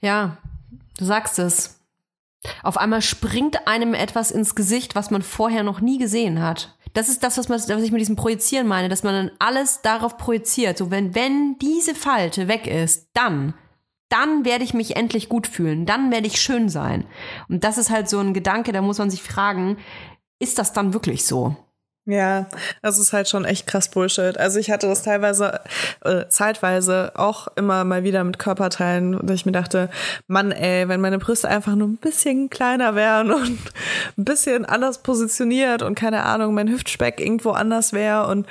Ja, du sagst es. Auf einmal springt einem etwas ins Gesicht, was man vorher noch nie gesehen hat. Das ist das, was, man, was ich mit diesem Projizieren meine, dass man dann alles darauf projiziert. So, wenn, wenn diese Falte weg ist, dann, dann werde ich mich endlich gut fühlen, dann werde ich schön sein. Und das ist halt so ein Gedanke, da muss man sich fragen, ist das dann wirklich so? Ja, das ist halt schon echt krass Bullshit. Also ich hatte das teilweise, äh, zeitweise auch immer mal wieder mit Körperteilen, dass ich mir dachte, Mann, ey, wenn meine Brüste einfach nur ein bisschen kleiner wären und ein bisschen anders positioniert und keine Ahnung, mein Hüftspeck irgendwo anders wäre und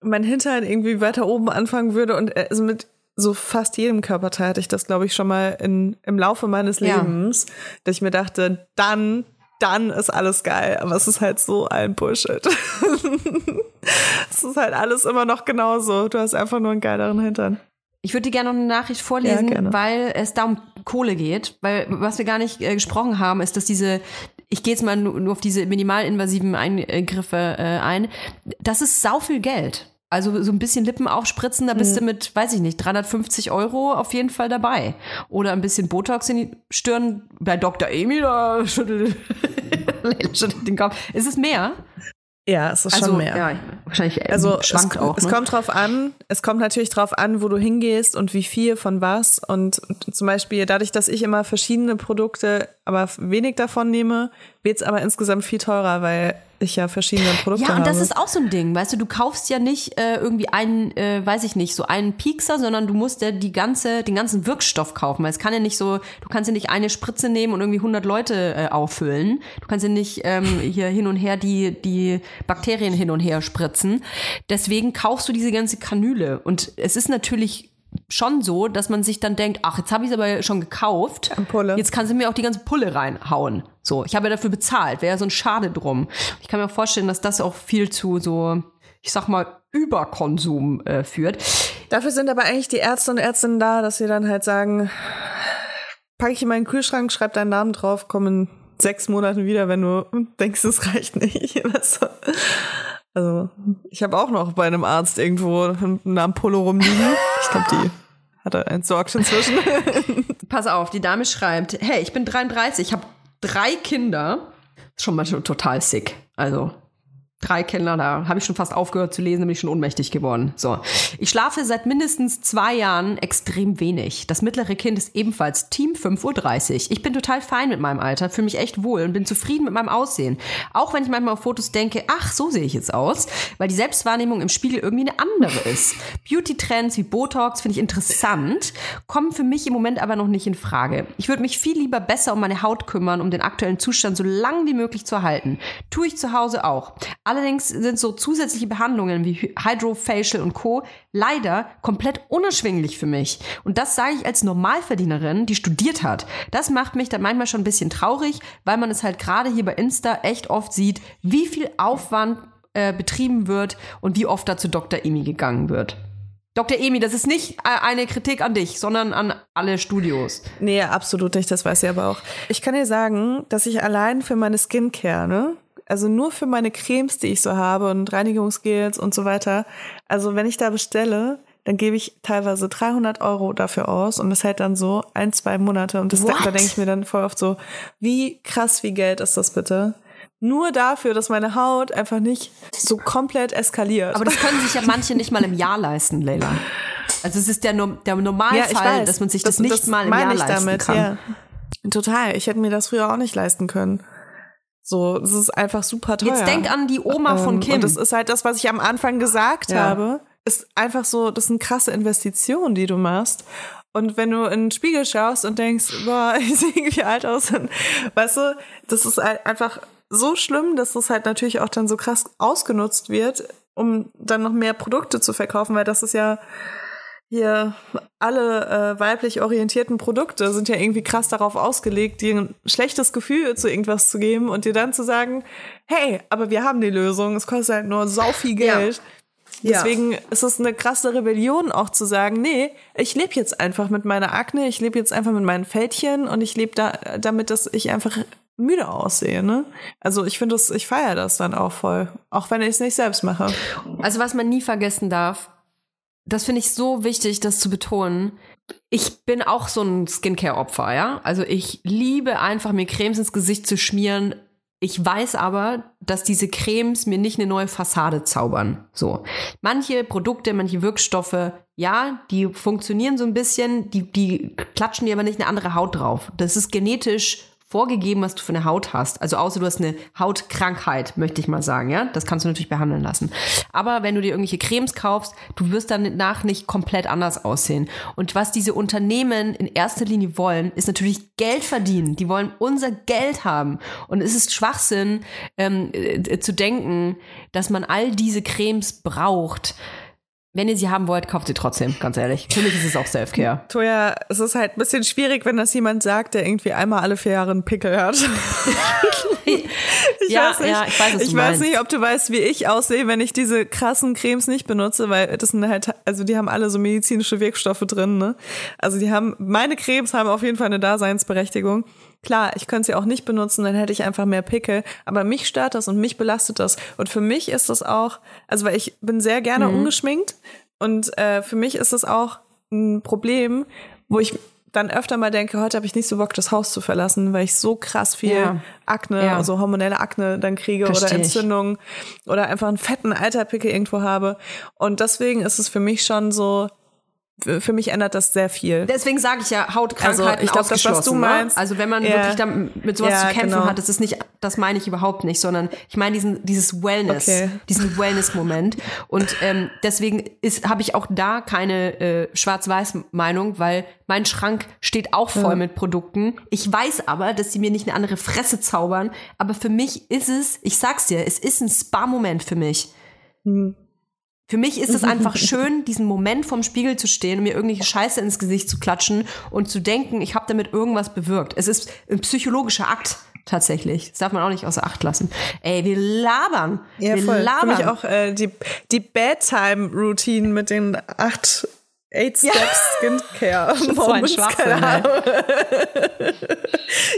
mein Hintern irgendwie weiter oben anfangen würde und äh, also mit so fast jedem Körperteil hatte ich das, glaube ich, schon mal in, im Laufe meines Ja. Lebens, dass ich mir dachte, dann, dann ist alles geil. Aber es ist halt so ein Bullshit. es ist halt alles immer noch genauso. Du hast einfach nur einen geileren Hintern. Ich würde dir gerne noch eine Nachricht vorlesen, Ja, weil es da um Kohle geht. Weil was wir gar nicht äh, gesprochen haben, ist, dass diese, ich gehe jetzt mal nur, nur auf diese minimalinvasiven Eingriffe äh, ein, das ist sau viel Geld. Also so ein bisschen Lippen aufspritzen, da Mhm. bist du mit, weiß ich nicht, 350 Euro auf jeden Fall dabei. Oder ein bisschen Botox in die Stirn. Bei Dr. Amy, da schüttelt, schüttelt den Kopf. Ist es mehr? Ja, es ist also, schon mehr. Ja, wahrscheinlich äh, Also es, schwankt auch. es ne? kommt drauf an, es kommt natürlich drauf an, wo du hingehst und wie viel von was. Und zum Beispiel dadurch, dass ich immer verschiedene Produkte, aber wenig davon nehme, wird es aber insgesamt viel teurer, weil ich ja verschiedene Produkte Ja, und habe. das ist auch so ein Ding, weißt du, du kaufst ja nicht äh, irgendwie einen, äh, weiß ich nicht, so einen Piekser, sondern du musst ja die ganze, den ganzen Wirkstoff kaufen. Weil es kann ja nicht so, du kannst ja nicht eine Spritze nehmen und irgendwie 100 Leute äh, auffüllen. Du kannst ja nicht ähm, hier hin und her die, die Bakterien hin und her spritzen. Deswegen kaufst du diese ganze Kanüle. Und es ist natürlich schon so, dass man sich dann denkt, ach, jetzt habe ich es aber schon gekauft. Pulle. Jetzt kann sie mir auch die ganze Pulle reinhauen. So, ich habe ja dafür bezahlt, wäre ja so ein Schade drum. Ich kann mir auch vorstellen, dass das auch viel zu so, ich sag mal, Überkonsum äh, führt. Dafür sind aber eigentlich die Ärzte und Ärztinnen da, dass sie dann halt sagen, pack ich in meinen Kühlschrank, schreib deinen Namen drauf, komm in sechs Monaten wieder, wenn du denkst, es reicht nicht. Also, ich habe auch noch bei einem Arzt irgendwo eine Ampulle rumliegen. Ich glaube, die hat er entsorgt inzwischen. Pass auf, die Dame schreibt, hey, ich bin 33, ich habe drei Kinder. Schon mal schon total sick. Also drei Kinder, da habe ich schon fast aufgehört zu lesen, bin ich schon ohnmächtig geworden. So, ich schlafe seit mindestens zwei Jahren extrem wenig. Das mittlere Kind ist ebenfalls Team 5.30 Uhr. Ich bin total fein mit meinem Alter, fühle mich echt wohl und bin zufrieden mit meinem Aussehen. Auch wenn ich manchmal auf Fotos denke, ach, so sehe ich jetzt aus, weil die Selbstwahrnehmung im Spiegel irgendwie eine andere ist. Beauty-Trends wie Botox finde ich interessant, kommen für mich im Moment aber noch nicht in Frage. Ich würde mich viel lieber besser um meine Haut kümmern, um den aktuellen Zustand so lang wie möglich zu erhalten. Tue ich zu Hause auch. Allerdings sind so zusätzliche Behandlungen wie Hydrofacial und Co. leider komplett unerschwinglich für mich. Und das sage ich als Normalverdienerin, die studiert hat. Das macht mich dann manchmal schon ein bisschen traurig, weil man es halt gerade hier bei Insta echt oft sieht, wie viel Aufwand äh, betrieben wird und wie oft da zu Dr. Emi gegangen wird. Dr. Emi, das ist nicht äh, eine Kritik an dich, sondern an alle Studios. Nee, absolut nicht, das weiß ich aber auch. Ich kann dir sagen, dass ich allein für meine Skincare, ne? Also nur für meine Cremes, die ich so habe und Reinigungsgels und so weiter. Also wenn ich da bestelle, dann gebe ich teilweise 300 Euro dafür aus und das hält dann so ein, zwei Monate. Und das, da, What? da denke ich mir dann voll oft so, wie krass, wie Geld ist das bitte? Nur dafür, dass meine Haut einfach nicht so komplett eskaliert. Aber das können sich ja manche nicht mal im Jahr leisten, Leila. Also es ist der, der Normalfall, dass man sich das, nicht mal im Jahr ich leisten damit, kann. Ja. Total. Ich hätte mir das früher auch nicht leisten können. So, das ist einfach super teuer. Jetzt denk an die Oma von Ähm, Kim. Und das ist halt das, was ich am Anfang gesagt Ja. habe. ist einfach so, das sind krasse Investitionen, die du machst. Und wenn du in den Spiegel schaust und denkst, boah, ich sehe irgendwie alt aus, und, weißt du, das ist halt einfach so schlimm, dass das halt natürlich auch dann so krass ausgenutzt wird, um dann noch mehr Produkte zu verkaufen, weil das ist ja hier alle äh, weiblich orientierten Produkte sind ja irgendwie krass darauf ausgelegt, dir ein schlechtes Gefühl zu irgendwas zu geben und dir dann zu sagen, hey, aber wir haben die Lösung, es kostet halt nur sau viel Geld. Ja. Deswegen ist es eine krasse Rebellion auch zu sagen, nee, ich lebe jetzt einfach mit meiner Akne, ich lebe jetzt einfach mit meinen Fältchen und ich lebe da damit, dass ich einfach müde aussehe, ne? Also ich finde das, ich feiere das dann auch voll, auch wenn ich es nicht selbst mache. Also was man nie vergessen darf, das finde ich so wichtig, das zu betonen. Ich bin auch so ein Skincare-Opfer, ja. Also ich liebe einfach, mir Cremes ins Gesicht zu schmieren. Ich weiß aber, dass diese Cremes mir nicht eine neue Fassade zaubern. So. Manche Produkte, manche Wirkstoffe, ja, die funktionieren so ein bisschen, die, die klatschen dir aber nicht eine andere Haut drauf. Das ist genetisch vorgegeben, was du für eine Haut hast. Also außer du hast eine Hautkrankheit, möchte ich mal sagen, ja. Das kannst du natürlich behandeln lassen. Aber wenn du dir irgendwelche Cremes kaufst, du wirst dann nach nicht komplett anders aussehen. Und was diese Unternehmen in erster Linie wollen, ist natürlich Geld verdienen. Die wollen unser Geld haben. Und es ist Schwachsinn ähm, äh, zu denken, dass man all diese Cremes braucht. Wenn ihr sie haben wollt, kauft sie trotzdem, ganz ehrlich. Für mich ist es auch Self-Care. Toja, es ist halt ein bisschen schwierig, wenn das jemand sagt, der irgendwie einmal alle vier Jahre einen Pickel hat. ich Ja, weiß nicht, ja, ich weiß, ich weiß nicht, ob du weißt, wie ich aussehe, wenn ich diese krassen Cremes nicht benutze, weil das sind halt, also die haben alle so medizinische Wirkstoffe drin, ne? Also die haben, meine Cremes haben auf jeden Fall eine Daseinsberechtigung. Klar, ich könnte sie auch nicht benutzen, dann hätte ich einfach mehr Pickel. Aber mich stört das und mich belastet das. Und für mich ist das auch, also weil ich bin sehr gerne Mhm. ungeschminkt und äh, für mich ist das auch ein Problem, wo ich dann öfter mal denke, heute habe ich nicht so Bock, das Haus zu verlassen, weil ich so krass viel Ja. Akne, Ja. also hormonelle Akne dann kriege Versteh oder ich. Entzündungen oder einfach einen fetten Alterpickel irgendwo habe. Und deswegen ist es für mich schon so, für für mich ändert das sehr viel. Deswegen sage ich ja, Hautkrankheiten Also, ich glaub, das, was du ausgeschlossen, meinst- Ne? Also wenn man Ja. wirklich damit, mit sowas Ja, zu kämpfen genau. hat, das ist nicht, das meine ich überhaupt nicht, sondern ich meine diesen, dieses Wellness, Okay. diesen Wellness-Moment. Und ähm, deswegen ist, habe ich auch da keine äh, Schwarz-Weiß-Meinung, weil mein Schrank steht auch voll mit Produkten. Ich weiß aber, dass sie mir nicht eine andere Fresse zaubern. Aber für mich ist es, ich sag's dir, es ist ein Spa-Moment für mich. Für mich ist es einfach schön, diesen Moment vorm Spiegel zu stehen und mir irgendwelche Scheiße ins Gesicht zu klatschen und zu denken, ich habe damit irgendwas bewirkt. Es ist ein psychologischer Akt tatsächlich. Das darf man auch nicht außer Acht lassen. Ey, wir labern. Ja, wir voll. Für labern. mich auch äh, die, die Bedtime-Routine mit den acht Eight Steps Skincare. so ein Moments, Schwachsinn, keine. Ahnung.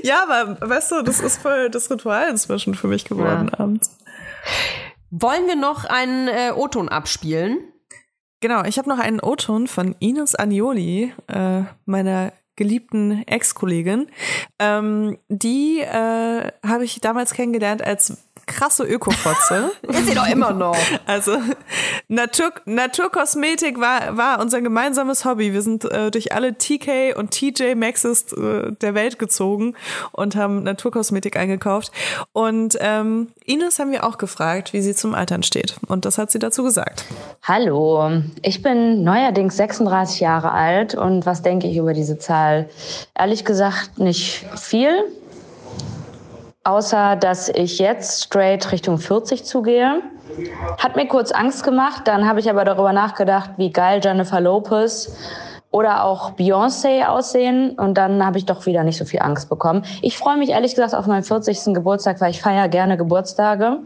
ja, aber weißt du, das ist voll das Ritual inzwischen für mich geworden abends. Wollen wir noch einen äh, O-Ton abspielen? Genau, ich habe noch einen O-Ton von Ines Anioli, äh, meiner geliebten Ex-Kollegin. Ähm, die äh, habe ich damals kennengelernt als krasse Ökofotze. Ist sie doch immer noch. Also Natur, Naturkosmetik war, war unser gemeinsames Hobby. Wir sind äh, durch alle TK und TJ Maxes äh, der Welt gezogen und haben Naturkosmetik eingekauft. Und ähm, Ines haben wir auch gefragt, wie sie zum Altern steht. Und das hat sie dazu gesagt. Hallo, ich bin neuerdings 36 Jahre alt und was denke ich über diese Zahl? Ehrlich gesagt nicht viel, außer dass ich jetzt straight Richtung 40 zugehe. Hat mir kurz Angst gemacht, dann habe ich aber darüber nachgedacht, wie geil Jennifer Lopez oder auch Beyoncé aussehen und dann habe ich doch wieder nicht so viel Angst bekommen. Ich freue mich ehrlich gesagt auf meinen 40. Geburtstag, weil ich feiere gerne Geburtstage.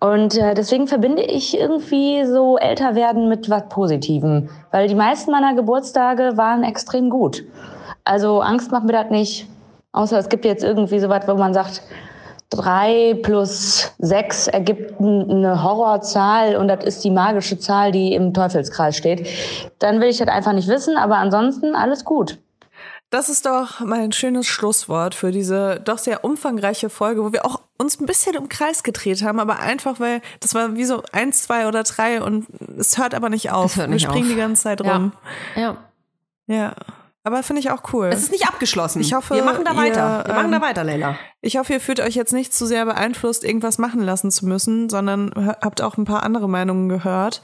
Und äh, deswegen verbinde ich irgendwie so älter werden mit was Positivem. Weil die meisten meiner Geburtstage waren extrem gut. Also Angst macht mir das nicht. Außer es gibt jetzt irgendwie so was, wo man sagt, drei plus sechs ergibt eine Horrorzahl und das ist die magische Zahl, die im Teufelskreis steht. Dann will ich das einfach nicht wissen, aber ansonsten alles gut. Das ist doch mal ein schönes Schlusswort für diese doch sehr umfangreiche Folge, wo wir auch uns ein bisschen im Kreis gedreht haben, aber einfach, weil das war wie so eins, zwei oder drei und es hört aber nicht auf. Nicht wir springen auf. die ganze Zeit Ja. rum. Ja. Ja. Aber finde ich auch cool. Es ist nicht abgeschlossen. Ich hoffe, wir machen da ihr, weiter. Wir machen da ähm, weiter, Leila. Ich hoffe, ihr fühlt euch jetzt nicht zu sehr beeinflusst, irgendwas machen lassen zu müssen, sondern habt auch ein paar andere Meinungen gehört.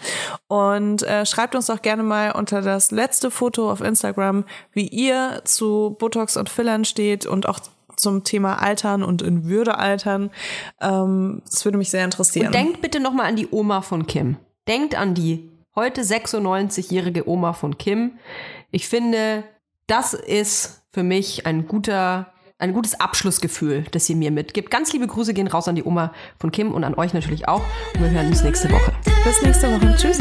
Und äh, schreibt uns doch gerne mal unter das letzte Foto auf Instagram, wie ihr zu Botox und Fillern steht und auch zum Thema Altern und in Würde altern. Ähm, das würde mich sehr interessieren. Und denkt bitte nochmal an die Oma von Kim. Denkt an die heute 96-jährige Oma von Kim. Ich finde, das ist für mich ein guter, ein gutes Abschlussgefühl, das sie mir mitgibt. Ganz liebe Grüße gehen raus an die Oma von Kim und an euch natürlich auch. Und wir hören uns nächste Woche. Bis nächste Woche. Tschüss.